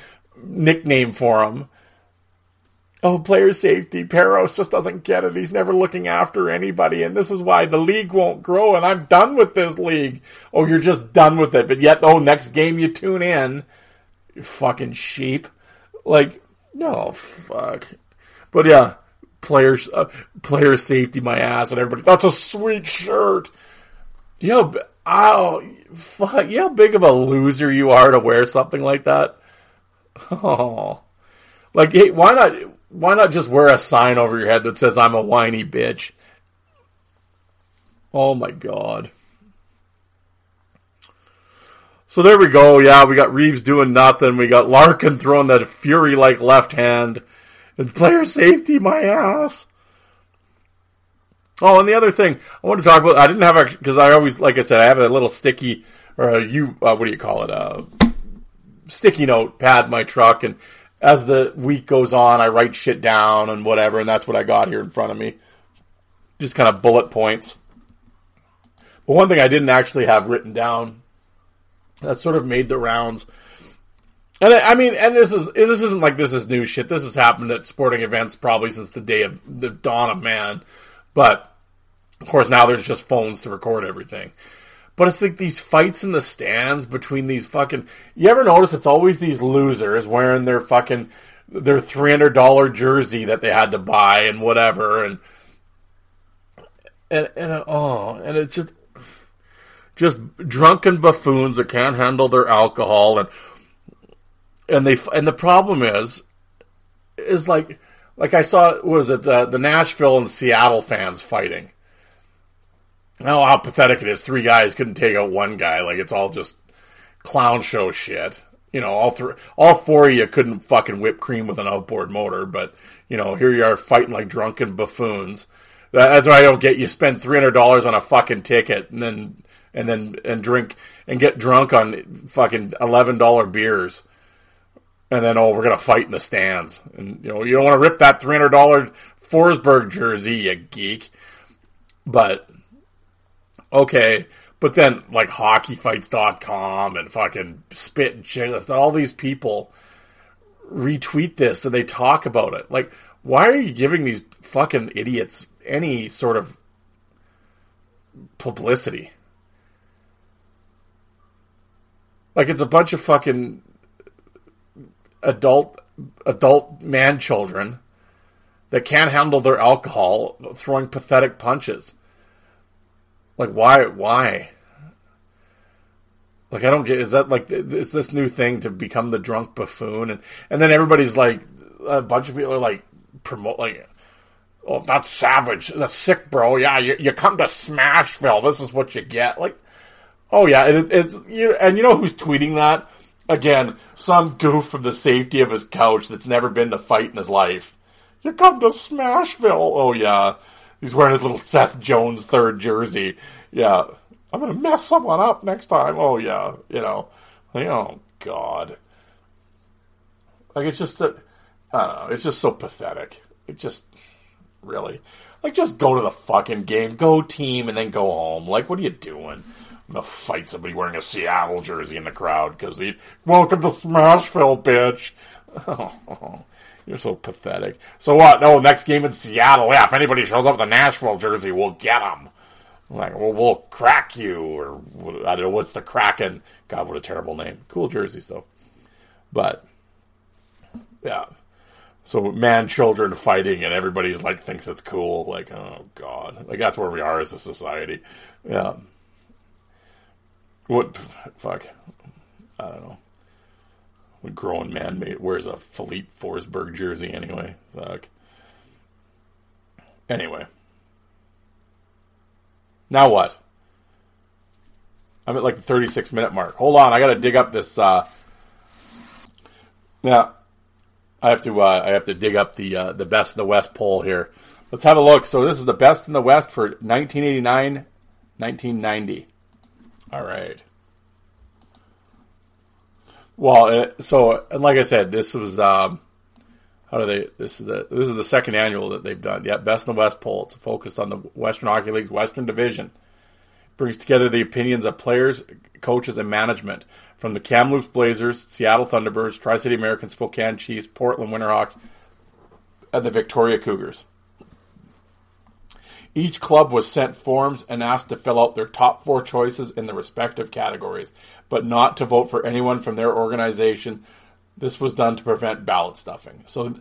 nickname for him. Oh, player safety. Parros just doesn't get it. He's never looking after anybody, and this is why the league won't grow, and I'm done with this league. Oh, you're just done with it, but yet, oh, next game you tune in. You fucking sheep. Like, no, fuck. But yeah, players, uh, player safety my ass, and everybody, that's a sweet shirt. You know, oh, fuck, you know how big of a loser you are to wear something like that? Oh. Like, hey, why not, why not just wear a sign over your head that says I'm a whiny bitch? Oh my god. So there we go. Yeah, we got Reaves doing nothing. We got Larkin throwing that fury like left hand. It's player safety, my ass. Oh, and the other thing I want to talk about, I didn't have a, because I always, like I said, I have a little sticky, or a you, uh, what do you call it, a sticky note pad in my truck, and as the week goes on, I write shit down and whatever, and that's what I got here in front of me. Just kind of bullet points. But one thing I didn't actually have written down that sort of made the rounds. And I, I mean, and this is this isn't like this is new shit. This has happened at sporting events probably since the day of the dawn of man. But of course, now there's just phones to record everything. But it's like these fights in the stands between these fucking. You ever notice it's always these losers wearing their fucking their three hundred dollar jersey that they had to buy and whatever and and and uh, oh and it's just just drunken buffoons that can't handle their alcohol and and they and the problem is is like like I saw was it the, the Nashville and Seattle fans fighting. Oh, how pathetic it is! Three guys couldn't take out one guy. Like it's all just clown show shit. You know, all three, all four of you couldn't fucking whip cream with an outboard motor, but you know, here you are fighting like drunken buffoons. That's why I don't get. You spend three hundred dollars on a fucking ticket, and then and then and drink and get drunk on fucking eleven dollar beers, and then oh, we're gonna fight in the stands, and you know, you don't want to rip that three hundred dollar Forsberg jersey, you geek. But okay, but then like hockeyfights.com and fucking Spittin' Chiclets, all these people retweet this and they talk about it. Like, why are you giving these fucking idiots any sort of publicity? Like it's a bunch of fucking adult adult man children that can't handle their alcohol throwing pathetic punches. Like why why? Like I don't get is that like is this new thing to become the drunk buffoon? And and then everybody's like a bunch of people are like promote like oh that's savage. That's sick bro. Yeah you, you come to Smashville. This is what you get. Like oh yeah it, it's you and you know who's tweeting that? Again some goof from the safety of his couch that's never been to fight in his life. You come to Smashville. Oh yeah he's wearing his little Seth Jones third jersey yeah I'm gonna mess someone up next time. Oh yeah, you know, like, oh god, like it's just that I don't know. It's just so pathetic. It just really like just go to the fucking game, go team, and then go home. Like, what are you doing? I'm gonna fight somebody wearing a Seattle jersey in the crowd because he welcome to Smashville, bitch. Oh, you're so pathetic. So what? No, next game in Seattle. Yeah, if anybody shows up with a Nashville jersey, we'll get them. Like, well, we'll crack you, or I don't know what's the Kraken. God, what a terrible name. Cool jerseys though, but yeah. So man, children fighting, and everybody's like thinks it's cool. Like, oh god, like that's where we are as a society. Yeah. What? Fuck. I don't know. What grown man made wears a Filip Forsberg jersey anyway? Fuck. Anyway. Now what? I'm at like the 36 minute mark. Hold on, I gotta dig up this, uh, Yeah, I have to. Uh, I have to dig up the uh, the best in the West poll here. Let's have a look. So this is the best in the West for 1989, 1990. All right. Well, so and like I said, this was um, how do they? This is the this is the second annual that they've done. Yeah, best in the West poll. It's focused on the Western Hockey League's Western Division. It Brings together the opinions of players, coaches, and management from the Kamloops Blazers, Seattle Thunderbirds, Tri City Americans, Spokane Chiefs, Portland Winterhawks, and the Victoria Cougars. Each club was sent forms and asked to fill out their top four choices in the respective categories, but not to vote for anyone from their organization. This was done to prevent ballot stuffing. So,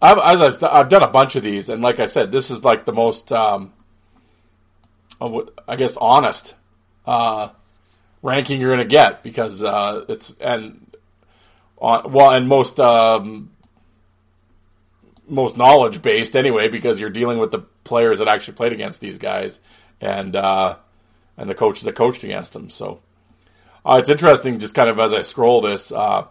I've, as I've, I've done a bunch of these, and like I said, this is like the most, um, I guess, honest uh, ranking you're going to get because uh, it's and on well and most um, most knowledge based anyway because you're dealing with the players that actually played against these guys and uh, and the coaches that coached against them. So uh, it's interesting, just kind of as I scroll this. Uh,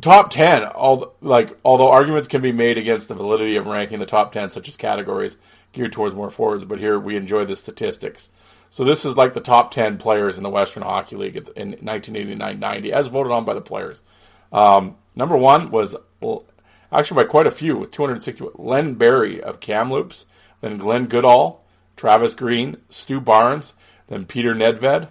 top 10 all like although arguments can be made against the validity of ranking the top 10 such as categories geared towards more forwards but here we enjoy the statistics so this is like the top 10 players in the western hockey league in 1989-90 as voted on by the players um, number one was well, actually by quite a few with 260 len barrie of kamloops then glen goodall travis green stu barnes then peter nedved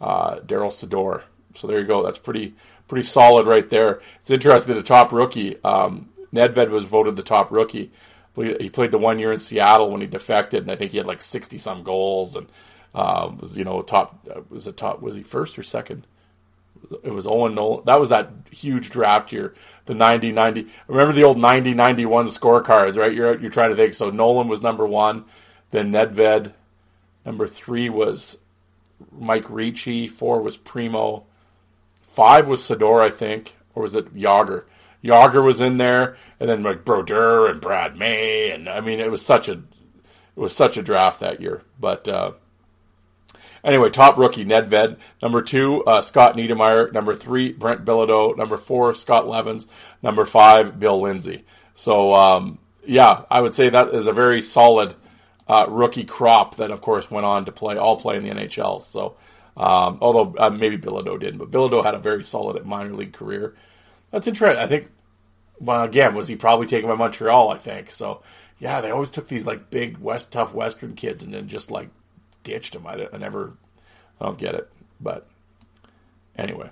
uh, darryl sydor so there you go that's pretty pretty solid right there. It's interesting. The top rookie, um, Nedved was voted the top rookie. He played the one year in Seattle when he defected, and I think he had like sixty some goals, and um, was you know top was it top was he first or second? It was Owen Nolan. That was that huge draft year, the 90 90. Remember the old 90 91 scorecards, right? You're you're trying to think. So Nolan was number one, then Nedved, number three was Mike Ricci, four was Primeau, Five was Sydor, I think, or was it Jagr? Jagr was in there, and then like Brodeur and Brad May, and I mean, it was such a it was such a draft that year. But uh, anyway, top rookie Nedved, number two uh, Scott Niedermayer, number three Brent Bilodeau, number four Scott Levins, number five Bill Lindsay. So um, yeah, I would say that is a very solid uh, rookie crop that, of course, went on to play all play in the NHL. So um, although uh, maybe Bilodeau didn't, but Bilodeau had a very solid minor league career. That's interesting. I think, well, again, was he probably taken by Montreal? I think so. Yeah, they always took these like big West tough Western kids and then just like ditched them. I, I never, I don't get it. But anyway,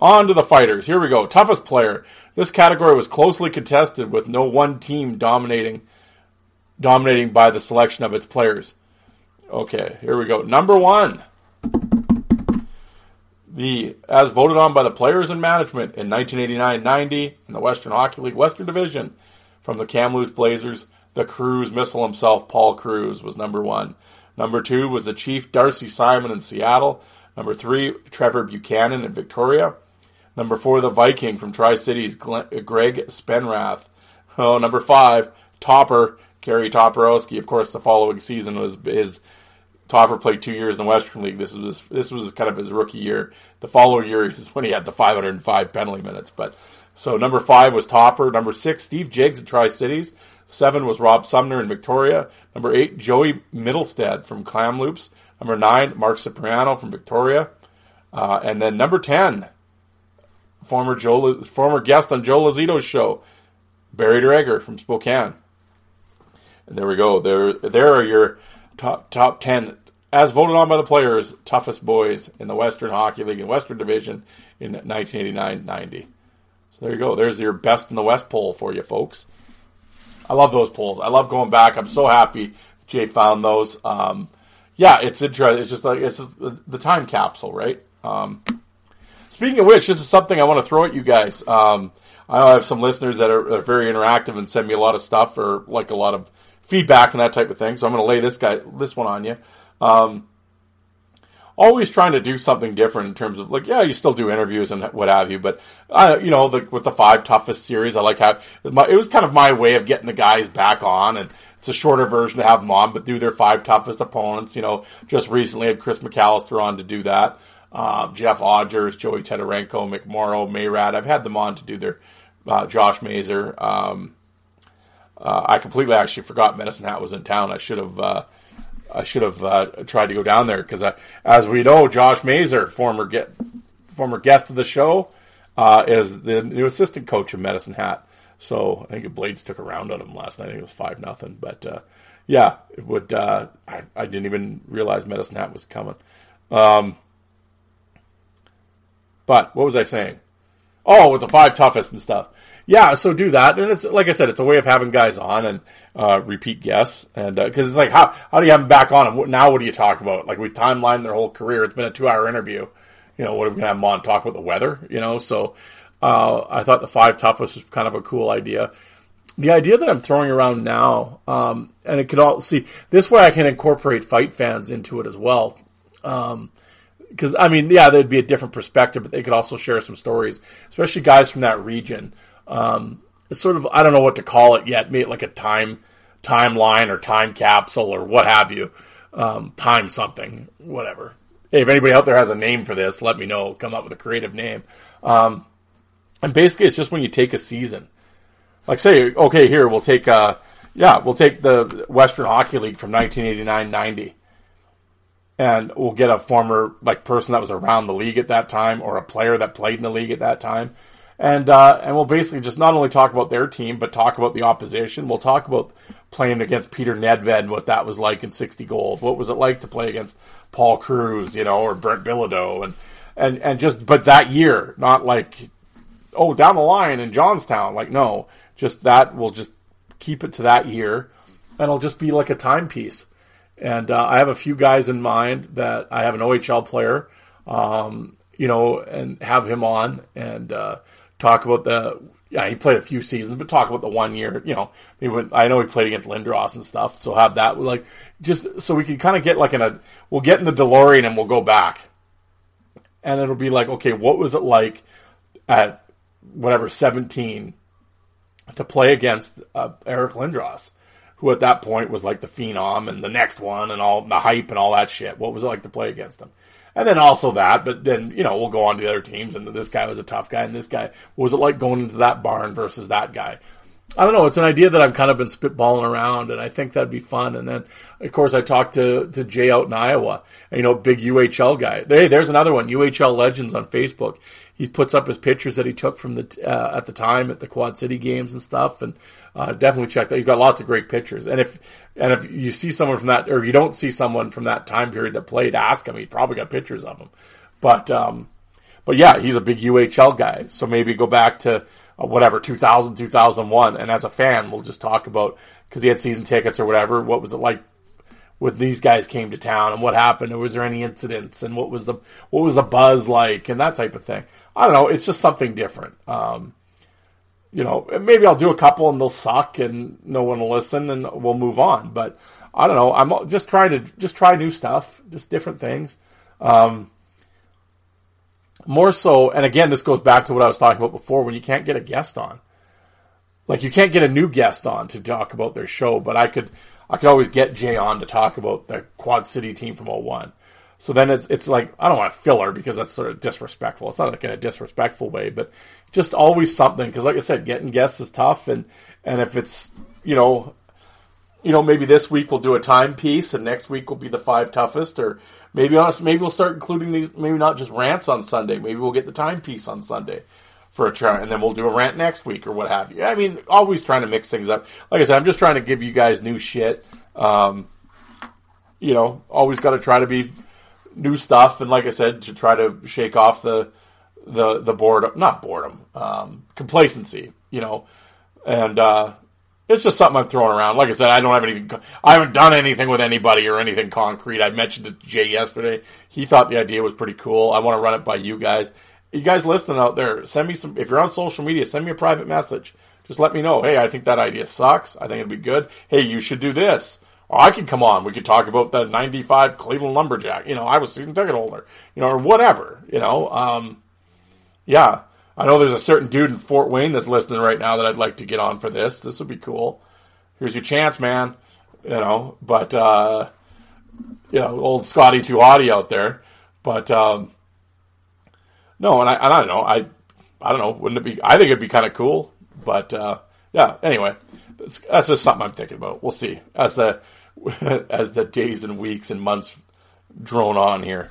on to the fighters. Here we go. Toughest player. This category was closely contested with no one team dominating, dominating by the selection of its players. Okay, here we go. Number one the as voted on by the players and management in 1989-90 in the Western Hockey League Western Division from the Kamloops Blazers, the Cruise missile himself, Paul Kruse, was number one. Number two was the Chief Darcy Simon in Seattle. Number three, Trevor Buchanan in Victoria. Number four, the Viking from Tri Cities, Greg Spenrath. Oh, number five, Topper, Kerry Toporowski. Of course, the following season was his Topper played two years in the Western League. This was this was kind of his rookie year. The following year is when he had the 505 penalty minutes. But so number five was Topper. Number six, Steve Jiggs at Tri Cities. Seven was Rob Sumner in Victoria. Number eight, Joey Mittelstadt from Kamloops. Number nine, Mark Cipriano from Victoria. Uh, and then number ten, former Joe, former guest on Joe Lazito's show, Barry Dreger from Spokane. And there we go. There, there are your top top ten as voted on by the players, toughest boys in the Western Hockey League and Western Division in 1989-90. So there you go. There's your best in the West poll for you folks. I love those polls. I love going back. I'm so happy Jay found those. Um, yeah, it's interesting. It's just like it's the time capsule, right? Um, speaking of which, this is something I want to throw at you guys. Um, I have some listeners that are, are, very interactive and send me a lot of stuff or like a lot of feedback and that type of thing. So I'm going to lay this guy, this one on you. Um, always trying to do something different in terms of like, yeah, you still do interviews and what have you, but uh, you know, the, with the five toughest series, I like how it was kind of my way of getting the guys back on and it's a shorter version to have them on, but do their five toughest opponents. You know, just recently had Chris McAllister on to do that. uh, Jeff Odgers, Joey Tedorenko, McMorrow, Mayrad. I've had them on to do their uh, Josh Mazer. Um, uh, I completely actually forgot Medicine Hat was in town. I should have. Uh, I should have uh, tried to go down there because, as we know, Josh Mazer, former get, former guest of the show, uh, is the new assistant coach of Medicine Hat. So I think Blades took a round on him last night. I think it was five nothing. But uh, yeah, it would. Uh, I, I, didn't even realize Medicine Hat was coming. Um, but what was I saying? Oh, with the five toughest and stuff. Yeah, so do that, and it's like I said, it's a way of having guys on and uh, repeat guests, and because uh, it's like how how do you have them back on? And now what do you talk about? Like we timeline their whole career. It's been a two hour interview. You know, what are we gonna have them on talk about the weather? You know, so uh, I thought the five toughest was kind of a cool idea. The idea that I'm throwing around now, um, and it could all see this way I can incorporate fight fans into it as well. Um, because I mean, yeah, there'd be a different perspective, but they could also share some stories, especially guys from that region. Um, it's sort of I don't know what to call it yet, maybe like a time timeline or time capsule or what have you, um, time something, whatever. Hey, if anybody out there has a name for this, let me know. Come up with a creative name. Um, and basically, it's just when you take a season, like say, okay, here we'll take, uh, yeah, we'll take the Western Hockey League from 1989-90 and we'll get a former like person that was around the league at that time or a player that played in the league at that time and uh, and we'll basically just not only talk about their team, but talk about the opposition. We'll talk about playing against Peter Nedved and what that was like in 60 gold. What was it like to play against Paul Kruse, you know, or Brent Bilodeau, and and and just but that year, not like oh down the line in Johnstown. Like no, just that. We'll just keep it to that year, and it'll just be like a timepiece. And uh, I have a few guys in mind that I have an OHL player, um, you know, and have him on and. Uh, talk about the yeah, he played a few seasons, but talk about the one year, you know, I, mean, I know he played against Lindros and stuff, so have that, like, just so we can kind of get like in a, we'll get in the DeLorean and we'll go back. And it'll be like, okay, what was it like at whatever, 17 to play against uh, Eric Lindros, who at that point was like the phenom and the next one and all the hype and all that shit. What was it like to play against him? And then also that, but then, you know, we'll go on to the other teams and this guy was a tough guy and this guy, was it like going into that barn versus that guy? I don't know. It's an idea that I've kind of been spitballing around, and I think that'd be fun. And then, of course, I talked to to Jay out in Iowa, and, you know, big UHL guy. Hey, there's another one, UHL Legends on Facebook. He puts up his pictures that he took from the uh, at the time at the Quad City games and stuff, and uh, definitely check that. He's got lots of great pictures. And if and if you see someone from that, or you don't see someone from that time period that played, ask him. He probably got pictures of him. But um, but yeah, he's a big UHL guy. So maybe go back to whatever 2000, 2001, and as a fan, we'll just talk about because he had season tickets or whatever. What was it like when these guys came to town, and what happened? Or was there any incidents? And what was the what was the buzz like, and that type of thing. I don't know. It's just something different. Um, you know, maybe I'll do a couple and they'll suck and no one will listen and we'll move on. But I don't know. I'm just trying to just try new stuff, just different things. Um, more so, and again, this goes back to what I was talking about before when you can't get a guest on. Like you can't get a new guest on to talk about their show, but I could, I could always get Jay on to talk about the Quad City team from 01. So then it's it's like I don't want to filler because that's sort of disrespectful. It's not like in a disrespectful way, but just always something. Because like I said, getting guests is tough, and and if it's you know, you know maybe this week we'll do a timepiece, and next week will be the five toughest, or maybe honest, maybe we'll start including these. Maybe not just rants on Sunday. Maybe we'll get the timepiece on Sunday for a try, and then we'll do a rant next week or what have you. I mean, always trying to mix things up. Like I said, I'm just trying to give you guys new shit. Um, you know, always got to try to be new stuff, and like I said, to try to shake off the the the boredom, not boredom, um, complacency, you know, and uh, it's just something I'm throwing around. Like I said, I don't have anything. I haven't done anything with anybody or anything concrete. I mentioned it to Jay yesterday. He thought the idea was pretty cool. I want to run it by you guys. You guys listening out there, send me some. If you're on social media, send me a private message. Just let me know. Hey, I think that idea sucks. I think it'd be good. Hey, you should do this. Or I could come on. We could talk about the 95 Cleveland Lumberjack. You know, I was season ticket holder, you know, or whatever, you know. Um, yeah. I know there's a certain dude in Fort Wayne that's listening right now that I'd like to get on for this. This would be cool. Here's your chance, man. You know, but, uh, you know, old Scotty Too Hottie out there. But, um, no, and I, I don't know. I, I don't know. Wouldn't it be? I think it'd be kind of cool. But uh, yeah. Anyway, that's, that's just something I'm thinking about. We'll see as the as the days and weeks and months drone on here.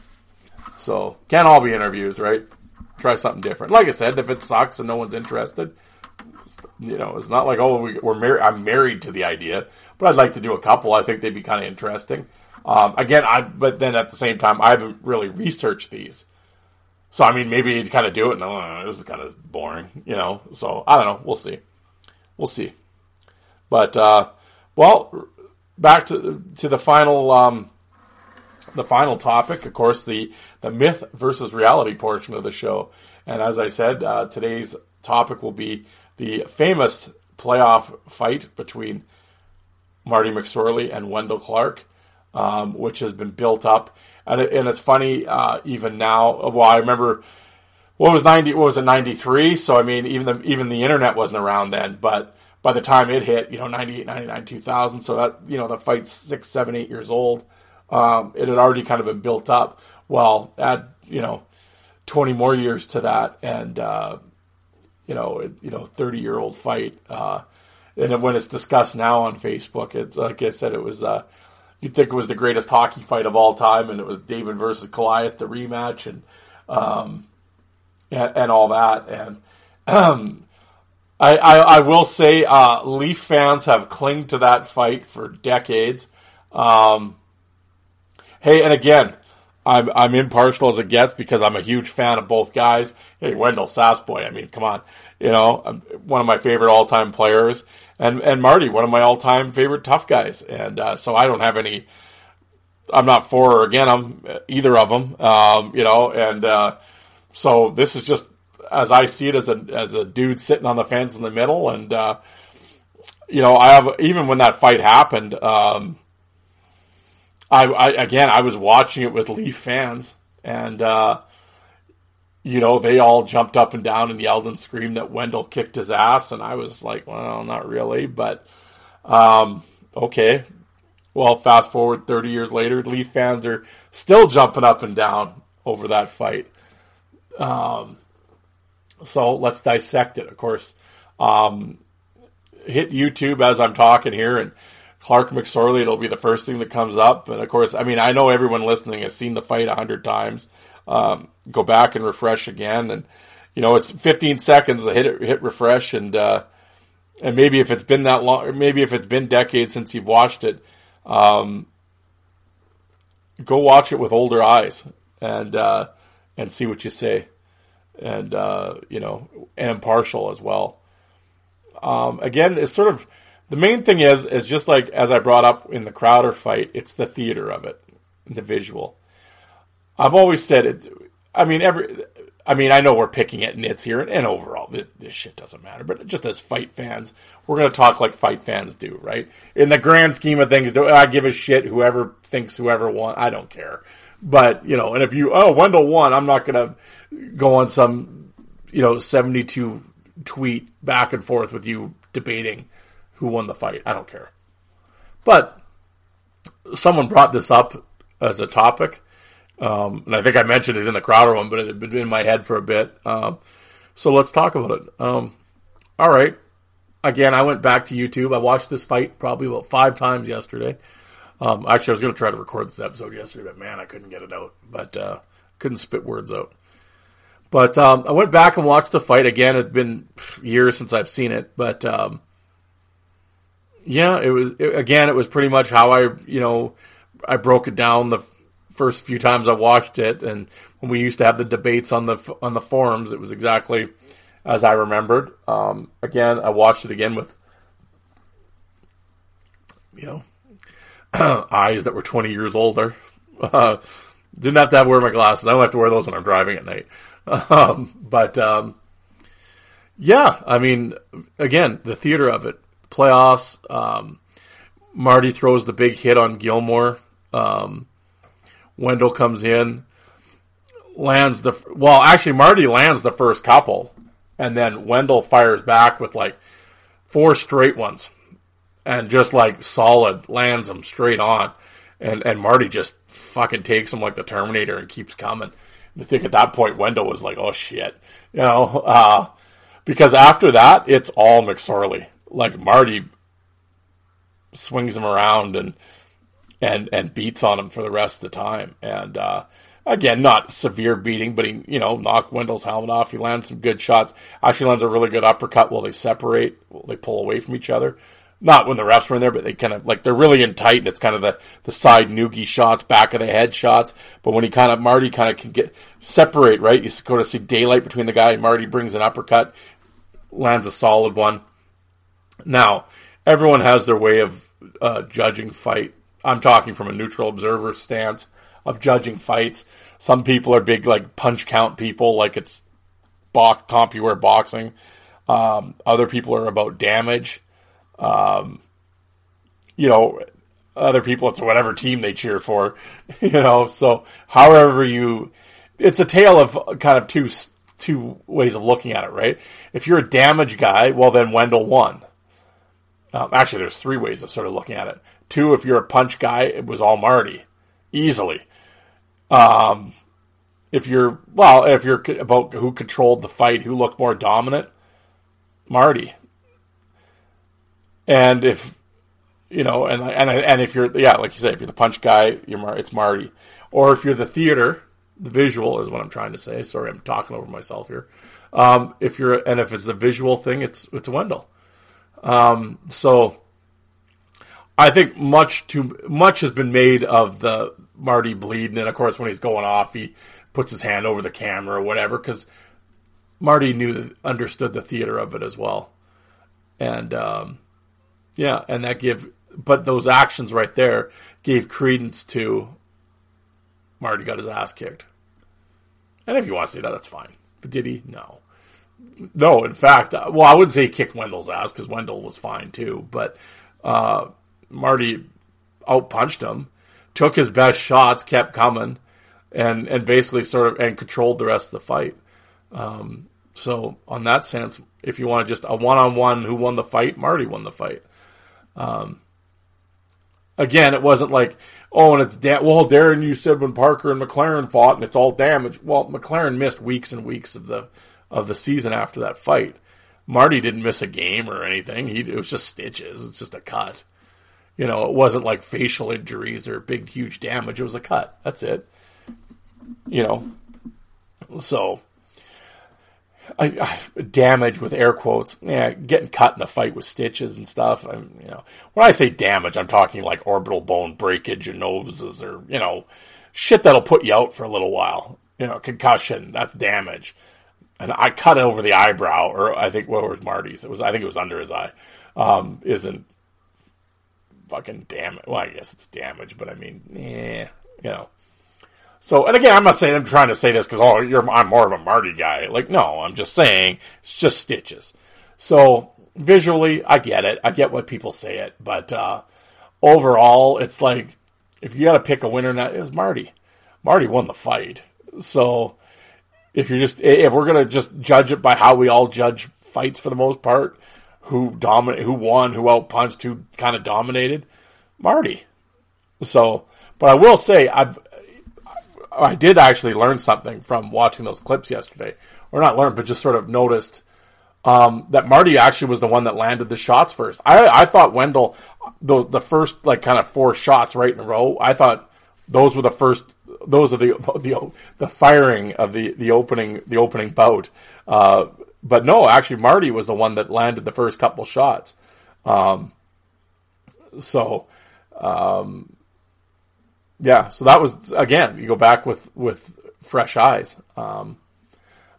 So can't all be interviews, right? Try something different. Like I said, if it sucks and no one's interested, you know, it's not like oh we, we're married. I'm married to the idea, but I'd like to do a couple. I think they'd be kind of interesting. Um, again, I but then at the same time, I haven't really researched these. So I mean, maybe you'd kind of do it, and oh, this is kind of boring, you know. So I don't know. We'll see. We'll see. But uh, well, back to to the final um, the final topic, of course, the the myth versus reality portion of the show. And as I said, uh, today's topic will be the famous playoff fight between Marty McSorley and Wendell Clark, um, which has been built up. And, it, and it's funny, uh, even now. Well, I remember what was ninety? What was it? Ninety three. So I mean, even the even the internet wasn't around then. But by the time it hit, you know, 98, 99, 2000. So that you know, the fight's six, seven, eight years old. Um, it had already kind of been built up. Well, add you know, twenty more years to that, and uh, you know, it, you know, thirty year old fight. Uh, and when it's discussed now on Facebook, it's like I said, it was. Uh, you'd think it was the greatest hockey fight of all time, and it was David versus Goliath, the rematch, and um, and, and all that. And um, I, I, I will say, uh, Leaf fans have clinged to that fight for decades. Um, hey, and again, I'm I'm impartial as it gets because I'm a huge fan of both guys. Hey, Wendell Sasboy, I mean, come on, you know, I'm one of my favorite all time players, and and Marty, one of my all time favorite tough guys, and uh, so I don't have any. I'm not for or against them, either of them, um, you know, and uh, so this is just as I see it as a as a dude sitting on the fence in the middle, and uh, you know, I have even when that fight happened. Um, I, I, again, I was watching it with Leaf fans, and uh, you know they all jumped up and down and yelled and screamed that Wendell kicked his ass, and I was like, well, not really, but um, okay. Well, fast forward thirty years later, Leaf fans are still jumping up and down over that fight. Um, so let's dissect it. Of course, um, hit YouTube as I'm talking here and Clark McSorley, it'll be the first thing that comes up. And of course, I mean, I know everyone listening has seen the fight a hundred times. Um, go back and refresh again. And, you know, it's 15 seconds to hit, hit refresh. And, uh, and maybe if it's been that long, maybe if it's been decades since you've watched it, um, go watch it with older eyes and, uh, and see what you say. And, uh, you know, and impartial as well. Um, again, it's sort of, the main thing is, is just like as I brought up in the Crowder fight, it's the theater of it, the visual. I've always said it. I mean, every. I mean, I know we're picking at nits here, and, and overall, this, this, shit doesn't matter. But just as fight fans, we're going to talk like fight fans do, right? In the grand scheme of things, do I give a shit? Whoever thinks whoever won, I don't care. But you know, and if you oh Wendell won, I'm not going to go on some you know 72 tweet back and forth with you debating who won the fight. I don't care. But someone brought this up as a topic, um, and I think I mentioned it in the Crowder one, but it had been in my head for a bit. Um, so let's talk about it. Um, all right. Again, I went back to YouTube. I watched this fight probably about five times yesterday. Um, actually, I was going to try to record this episode yesterday, but man, I couldn't get it out. But uh, couldn't spit words out. But um, I went back and watched the fight again. It's been years since I've seen it, but um, yeah, it was it, again. It was pretty much how I, you know, I broke it down the first few times I watched it, and when we used to have the debates on the on the forums, it was exactly as I remembered. Um, again, I watched it again with, you know, eyes that were twenty years older. Uh, didn't have to wear my glasses. I don't have to wear those when I'm driving at night. Um, but um, yeah, I mean, again, the theater of it playoffs. Um, Marty throws the big hit on Gilmore. Um, Wendell comes in, lands the well. Actually, Marty lands the first couple, and then Wendell fires back with like four straight ones, and just like solid lands them straight on, and and Marty just fucking takes them like the Terminator and keeps coming. I think at that point Wendell was like, "Oh shit," you know, uh, because after that it's all McSorley. Like Marty swings him around and and and beats on him for the rest of the time. And uh, again, not severe beating, but he you know knocked Wendell's helmet off. He lands some good shots. Actually, lands a really good uppercut while they separate. While they pull away from each other. Not when the refs were in there, but they kind of like they're really in tight, and it's kind of the the side noogie shots, back of the head shots. But when he kind of Marty kind of can get separate right, you sort of see daylight between the guy. and Marty brings an uppercut, lands a solid one. Now, everyone has their way of uh, judging fight. I'm talking from a neutral observer stance of judging fights. Some people are big like punch count people, like it's box CompuWare boxing. Um, other people are about damage. Um, you know, other people it's whatever team they cheer for. You know, so however you, it's a tale of kind of two two ways of looking at it, right? If you're a damage guy, well then Wendell won. Um, actually, there's three ways of sort of looking at it. Two, if you're a punch guy, it was all Marty, easily. Um, if you're well, if you're about who controlled the fight, who looked more dominant, Marty. And if you know, and and and if you're yeah, like you say, if you're the punch guy, you're Mar- it's Marty. Or if you're the theater, the visual is what I'm trying to say. Sorry, I'm talking over myself here. Um, if you're and if it's the visual thing, it's it's Wendell. Um, so I think much too much has been made of the Marty bleeding, and of course when he's going off, he puts his hand over the camera or whatever because Marty knew understood the theater of it as well, and um, yeah, and that give but those actions right there gave credence to Marty got his ass kicked, and if you want to say that, that's fine. But did he? No. No, in fact, uh, well, I wouldn't say he kicked Wendell's ass because Wendell was fine too, but uh, Marty outpunched him, took his best shots, kept coming, and and basically sort of and controlled the rest of the fight. Um, so on that sense, if you want to just a one on one, who won the fight? Marty won the fight. Um, again, it wasn't like oh, and it's da- well, Darren, you said when Parker and McLaren fought, and it's all damage. Well, McLaren missed weeks and weeks of the of the season after that fight. Marty didn't miss a game or anything. He it was just stitches. It's just a cut. You know, it wasn't like facial injuries or big huge damage. It was a cut. That's it. You know, so I, I, damage with air quotes. Yeah, getting cut in the fight with stitches and stuff. I'm, you know, when I say damage, I'm talking like orbital bone breakage or noses or you know, shit that'll put you out for a little while. You know, concussion. That's damage and I cut over the eyebrow, or I think what was Marty's? It was I think it was under his eye. Um, isn't fucking damage. Well, I guess it's damage, but I mean, yeah, you know. So, and again, I'm not saying I'm trying to say this because oh, you're I'm more of a Marty guy. Like, no, I'm just saying it's just stitches. So visually, I get it. I get what people say it, but uh, overall, it's like if you got to pick a winner, is Marty. Marty won the fight. So if you're just if we're gonna just judge it by how we all judge fights for the most part, who dominate, who won, who outpunched, who kind of dominated, Marty. So, but I will say I've I did actually learn something from watching those clips yesterday, or not learn, but just sort of noticed um, that Marty actually was the one that landed the shots first. I I thought Wendell the the first like kind of four shots right in a row. I thought those were the first those are the the the firing of the the opening the opening bout. Uh, but no, actually, Marty was the one that landed the first couple shots. Um, so, um, yeah, so that was again. You go back with with fresh eyes. Um,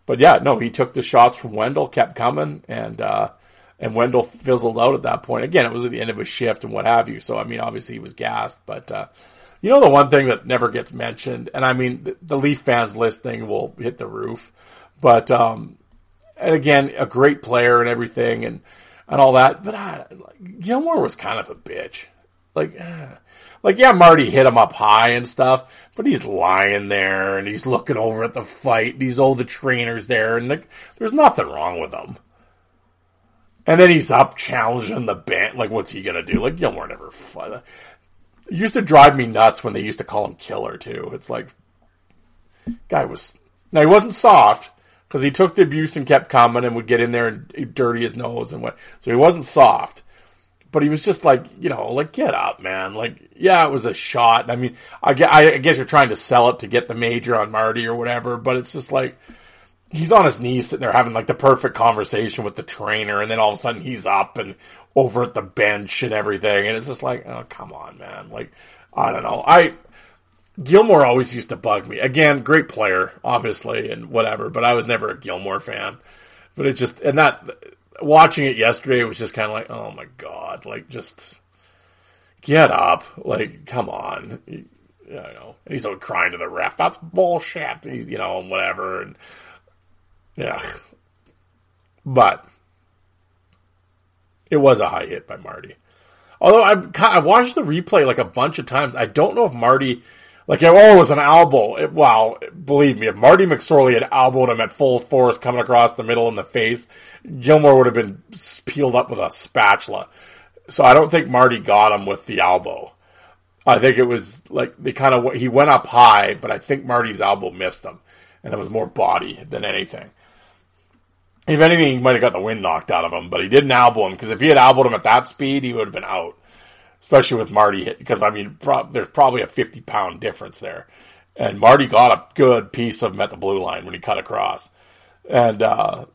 but yeah, no, he took the shots from Wendell, kept coming, and uh, and Wendell fizzled out at that point. Again, it was at the end of his shift and what have you. So I mean, obviously he was gassed, but uh, you know the one thing that never gets mentioned, and I mean the, Leaf fans listening will hit the roof, but um, and again a great player and everything and and all that, but I, like, Gilmore was kind of a bitch, like. Uh, like yeah, Marty hit him up high and stuff, but he's lying there and he's looking over at the fight. These old the trainers there, and like, there's nothing wrong with him. And then he's up challenging the band. Like, what's he gonna do? Like Gilmore never fought. It used to drive me nuts when they used to call him Killer too. It's like, guy was Now he wasn't soft because he took the abuse and kept coming and would get in there and dirty his nose and what. So he wasn't soft, but he was just like you know like get up, man. Like yeah, it was a shot. I mean, I, I guess you're trying to sell it to get the major on Marty or whatever, but it's just like he's on his knees sitting there having like the perfect conversation with the trainer, and then all of a sudden he's up and over at the bench and everything, and it's just like, oh come on, man. Like I don't know, I Gilmour always used to bug me. Again, great player, obviously, and whatever, but I was never a Gilmour fan. But it just and that watching it yesterday it was just kind of like, oh my god, like just get up, like come on. You know, and he's all crying to the ref. That's bullshit. You know, and whatever. And yeah, but it was a high hit by Marty. Although ki- I watched the replay like a bunch of times. I don't know if Marty, like, oh, it was an elbow. It, wow, believe me, if Marty McSorley had elbowed him at full force coming across the middle in the face, Gilmour would have been peeled up with a spatula. So I don't think Marty got him with the elbow. I think it was like they kind of he went up high, but I think Marty's elbow missed him, and it was more body than anything. If anything, he might have got the wind knocked out of him, but he didn't elbow him because if he had elbowed him at that speed, he would have been out. Especially with Marty hit, because I mean, pro- there's probably a 50 pound difference there. And Marty got a good piece of him at the blue line when he cut across. And, uh,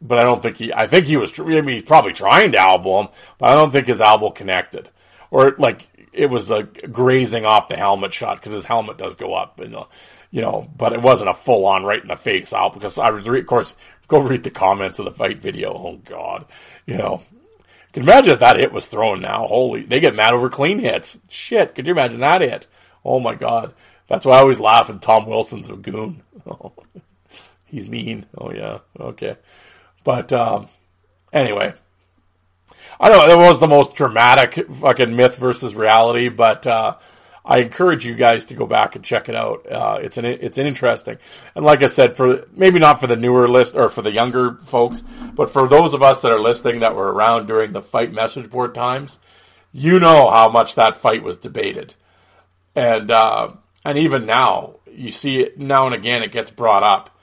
but I don't think he, I think he was, I mean, he's probably trying to elbow him, but I don't think his elbow connected. Or like, it was a grazing off the helmet shot because his helmet does go up and, uh, you know, but it wasn't a full on right in the face out because I was, re- of course, go read the comments of the fight video. Oh God, you know, can imagine if that hit was thrown now? Holy, they get mad over clean hits. Shit, could you imagine that hit? Oh my God. That's why I always laugh at Tom Wilson's a goon. He's mean. Oh yeah. Okay. But, um, anyway, I know it was the most dramatic fucking myth versus reality, but, uh, I encourage you guys to go back and check it out. Uh, it's an it's an interesting, and like I said, for maybe not for the newer list or for the younger folks, but for those of us that are listening that were around during the fight message board times, you know how much that fight was debated, and uh, and even now you see it now and again it gets brought up,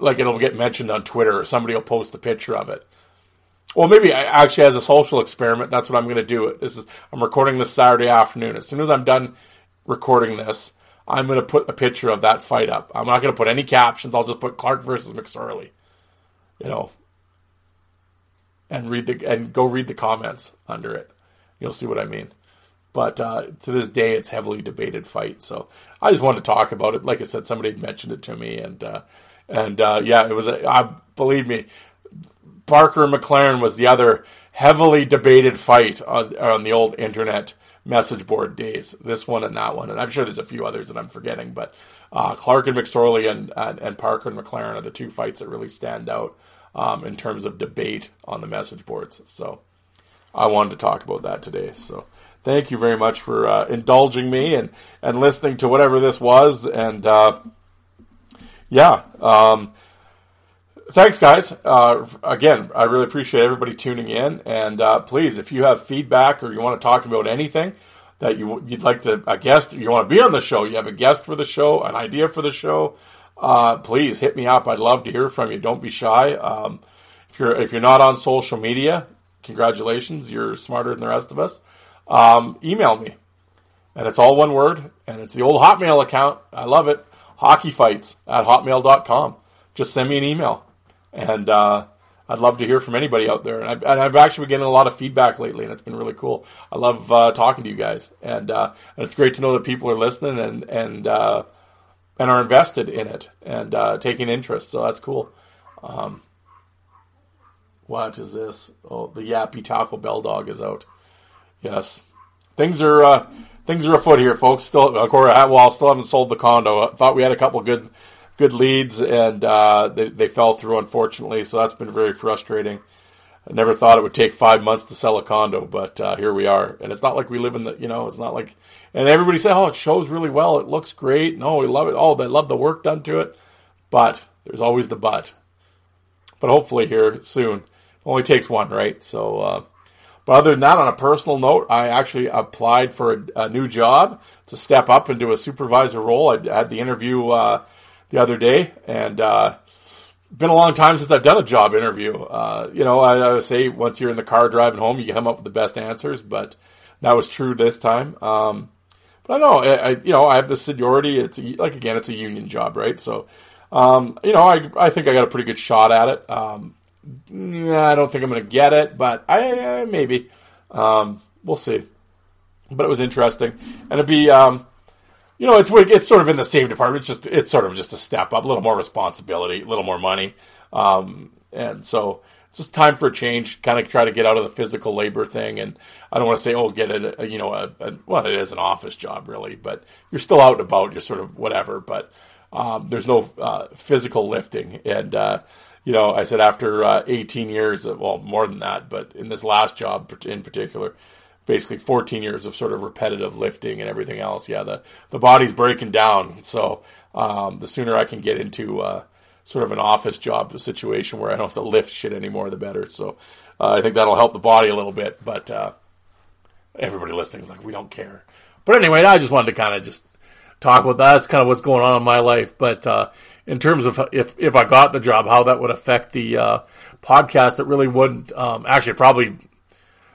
like it'll get mentioned on Twitter or somebody will post a picture of it. Well, maybe I, actually as a social experiment, that's what I'm going to do. It This is I'm recording this Saturday afternoon. As soon as I'm done recording this, I'm going to put a picture of that fight up. I'm not going to put any captions. I'll just put Clark versus McSorley. You know, and read the and go read the comments under it. You'll see what I mean. But uh, to this day, it's heavily debated fight. So I just wanted to talk about it. Like I said, somebody had mentioned it to me, and uh, and uh, yeah, it was. A, I believe me, Barker and McLaren was the other heavily debated fight on, on the old internet message board days. This one and that one, and I'm sure there's a few others that I'm forgetting. But uh, Clark and McSorley and, and and Parker and McLaren are the two fights that really stand out um, in terms of debate on the message boards. So I wanted to talk about that today. So thank you very much for uh, indulging me and and listening to whatever this was. And uh, yeah. Um, thanks guys. Uh, again i really appreciate everybody tuning in. And uh, please if you have feedback or you want to talk about anything that you, you'd like to a guest you want to be on the show you have a guest for the show an idea for the show uh, please hit me up. I'd love to hear from you. Don't be shy. Um, if you're if you're not on social media congratulations. You're smarter than the rest of us. Um, email me. And it's all one word and it's the old hotmail account. I love it. Hockeyfights at hotmail.com just send me an email and uh, I'd love to hear from anybody out there. And I've, and I've actually been getting a lot of feedback lately, and it's been really cool. I love uh, talking to you guys, and, uh, and it's great to know that people are listening and and uh, and are invested in it and uh, taking interest. So that's cool. Um, what is this? Oh, the yappy Taco Bell dog is out. Yes, things are uh, things are afoot here, folks. Still, of course, I- well, still haven't sold the condo. I thought we had a couple good good leads, and uh, they, they fell through, unfortunately. So that's been very frustrating. I never thought it would take five months to sell a condo, but uh, here we are. And it's not like we live in the, you know, it's not like, and everybody said, oh, it shows really well. It looks great. No, we love it. Oh, they love the work done to it. But there's always the but. But hopefully here soon. Only takes one, right? So, uh, but other than that, on a personal note, I actually applied for a, a new job to step up into a supervisor role. I had the interview uh, the other day, and uh, been a long time since I've done a job interview. Uh, you know, I, I say once you're in the car driving home, you come up with the best answers, but that was true this time. Um, but I know, I, I, you know, I have the seniority. It's like again, it's a union job, right? So, um, you know, I I think I got a pretty good shot at it. Um, I don't think I'm going to get it, but I, I maybe. Um, we'll see. But it was interesting, and it'd be, um, you know, it's it's sort of in the same department. It's just it's sort of just a step up, a little more responsibility, a little more money, um, and so just time for a change. Kind of try to get out of the physical labor thing, and I don't want to say, oh, get a, you know, a, a, well, it is an office job really, but you're still out and about. You're sort of whatever, but um, there's no uh, physical lifting, and uh, you know, I said after uh, 18 years, well, more than that, but in this last job in particular, basically 14 years of sort of repetitive lifting and everything else. Yeah, the the body's breaking down. So um, the sooner I can get into uh, sort of an office job situation where I don't have to lift shit anymore, the better. So uh, I think that'll help the body a little bit. But uh, everybody listening is like, we don't care. But anyway, I just wanted to kind of just talk about that. That's kind of what's going on in my life. But uh, in terms of if if I got the job, how that would affect the uh, podcast, it really wouldn't. Um, actually, probably.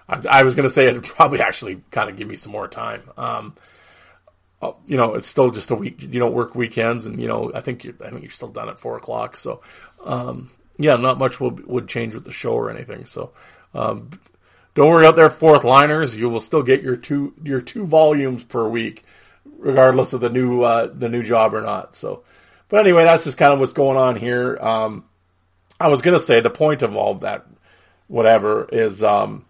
I, I was going to say it'd probably actually kind of give me some more time. Um, uh, you know, it's still just a week. You don't work weekends, and you know, I think you, I think you're still done at four o'clock. So, um, yeah, not much will, would change with the show or anything. So, um, don't worry out there, fourth liners. You will still get your two your two volumes per week, regardless of the new uh, the new job or not. So, but anyway, that's just kind of what's going on here. Um, I was gonna say the point of all that, whatever, is um,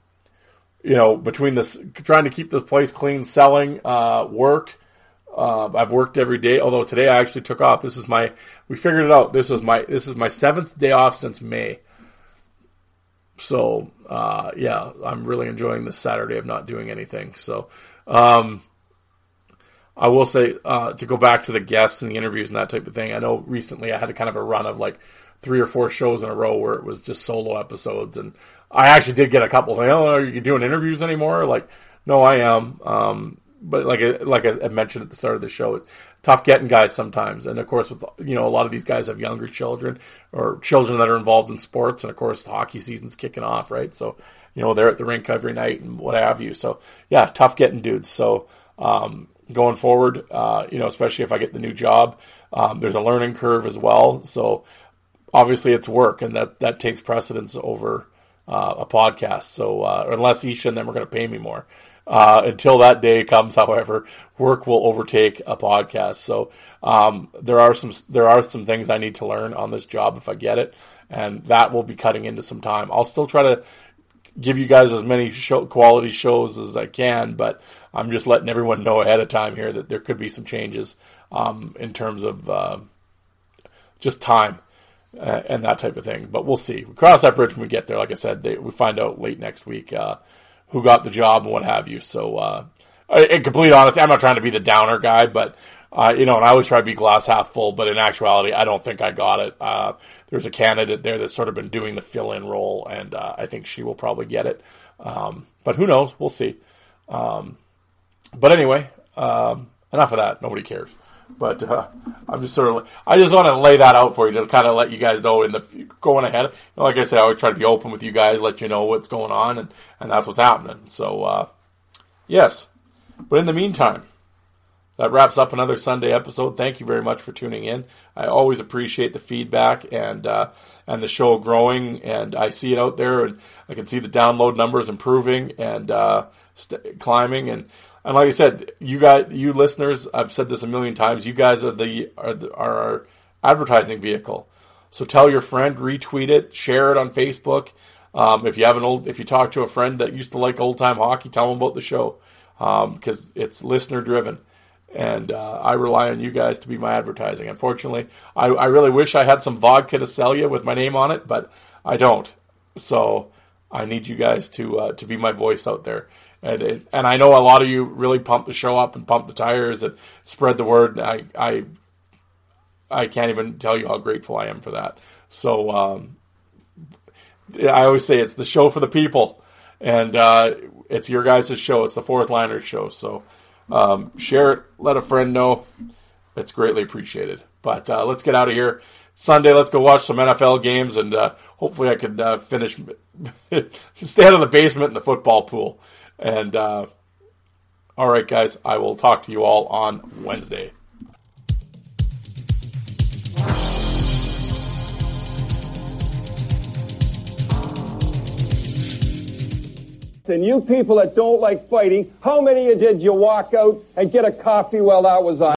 you know between this trying to keep this place clean, selling, uh, work. Uh, I've worked every day. Although today I actually took off. This is my we figured it out. This was my this is my seventh day off since May. So uh, yeah, I'm really enjoying this Saturday of not doing anything. So. Um, I will say uh, to go back to the guests and the interviews and that type of thing. I know recently I had a kind of a run of like three or four shows in a row where it was just solo episodes, and I actually did get a couple. Oh, are you doing interviews anymore? Like, no, I am. Um, but like like I mentioned at the start of the show, it's tough getting guys sometimes. And of course, with you know a lot of these guys have younger children or children that are involved in sports, and of course the hockey season's kicking off, right? So you know they're at the rink every night and what have you. So yeah, tough getting dudes. So um, going forward. Uh, you know, especially if I get the new job, um, there's a learning curve as well. So obviously it's work, and that that takes precedence over uh, a podcast. So uh, unless Isha and them are going to pay me more. Uh, until that day comes, however, work will overtake a podcast. So um, there are some there are some things I need to learn on this job if I get it, and that will be cutting into some time. I'll still try to give you guys as many show, quality shows as I can, but I'm just letting everyone know ahead of time here that there could be some changes um, in terms of uh, just time uh, and that type of thing. But we'll see. We cross that bridge when we get there. Like I said, they, we find out late next week uh, who got the job and what have you. So, uh, in complete honesty, I'm not trying to be the downer guy, but uh, you know, and I always try to be glass half full, but in actuality, I don't think I got it. Uh, there's a candidate there that's sort of been doing the fill-in role, and uh, I think she will probably get it. Um, but who knows? We'll see. Um, but anyway, um, enough of that. Nobody cares. But uh, I'm just sort of, I just want to lay that out for you to kind of let you guys know in the going ahead. Like I said, I always try to be open with you guys, let you know what's going on, and and that's what's happening. So uh, yes, but in the meantime that wraps up another Sunday episode. Thank you very much for tuning in. I always appreciate the feedback and uh, and the show growing, and I see it out there, and I can see the download numbers improving and uh, st- climbing, and and like I said, you guys, you listeners, I've said this a million times. You guys are the are, the, are our advertising vehicle. So tell your friend, retweet it, share it on Facebook. Um, if you have an old, if you talk to a friend that used to like old time hockey, tell them about the show because um, it's listener driven and uh, I rely on you guys to be my advertising. Unfortunately, I, I, really wish I had some vodka to sell you with my name on it, but I don't. So I need you guys to uh, to be my voice out there. And it, and I know a lot of you really pump the show up and pump the tires and spread the word. I I I can't even tell you how grateful I am for that. So um, I always say it's the show for the people, and uh, it's your guys' show. It's the fourth liner show. So um, share it, let a friend know, It's greatly appreciated. But uh, let's get out of here. Sunday, let's go watch some NFL games, and uh, hopefully I can uh, finish, stay out of the basement in the football pool. And uh, all right, guys, I will talk to you all on Wednesday. And you people that don't like fighting, how many of you did you walk out and get a coffee while that was on?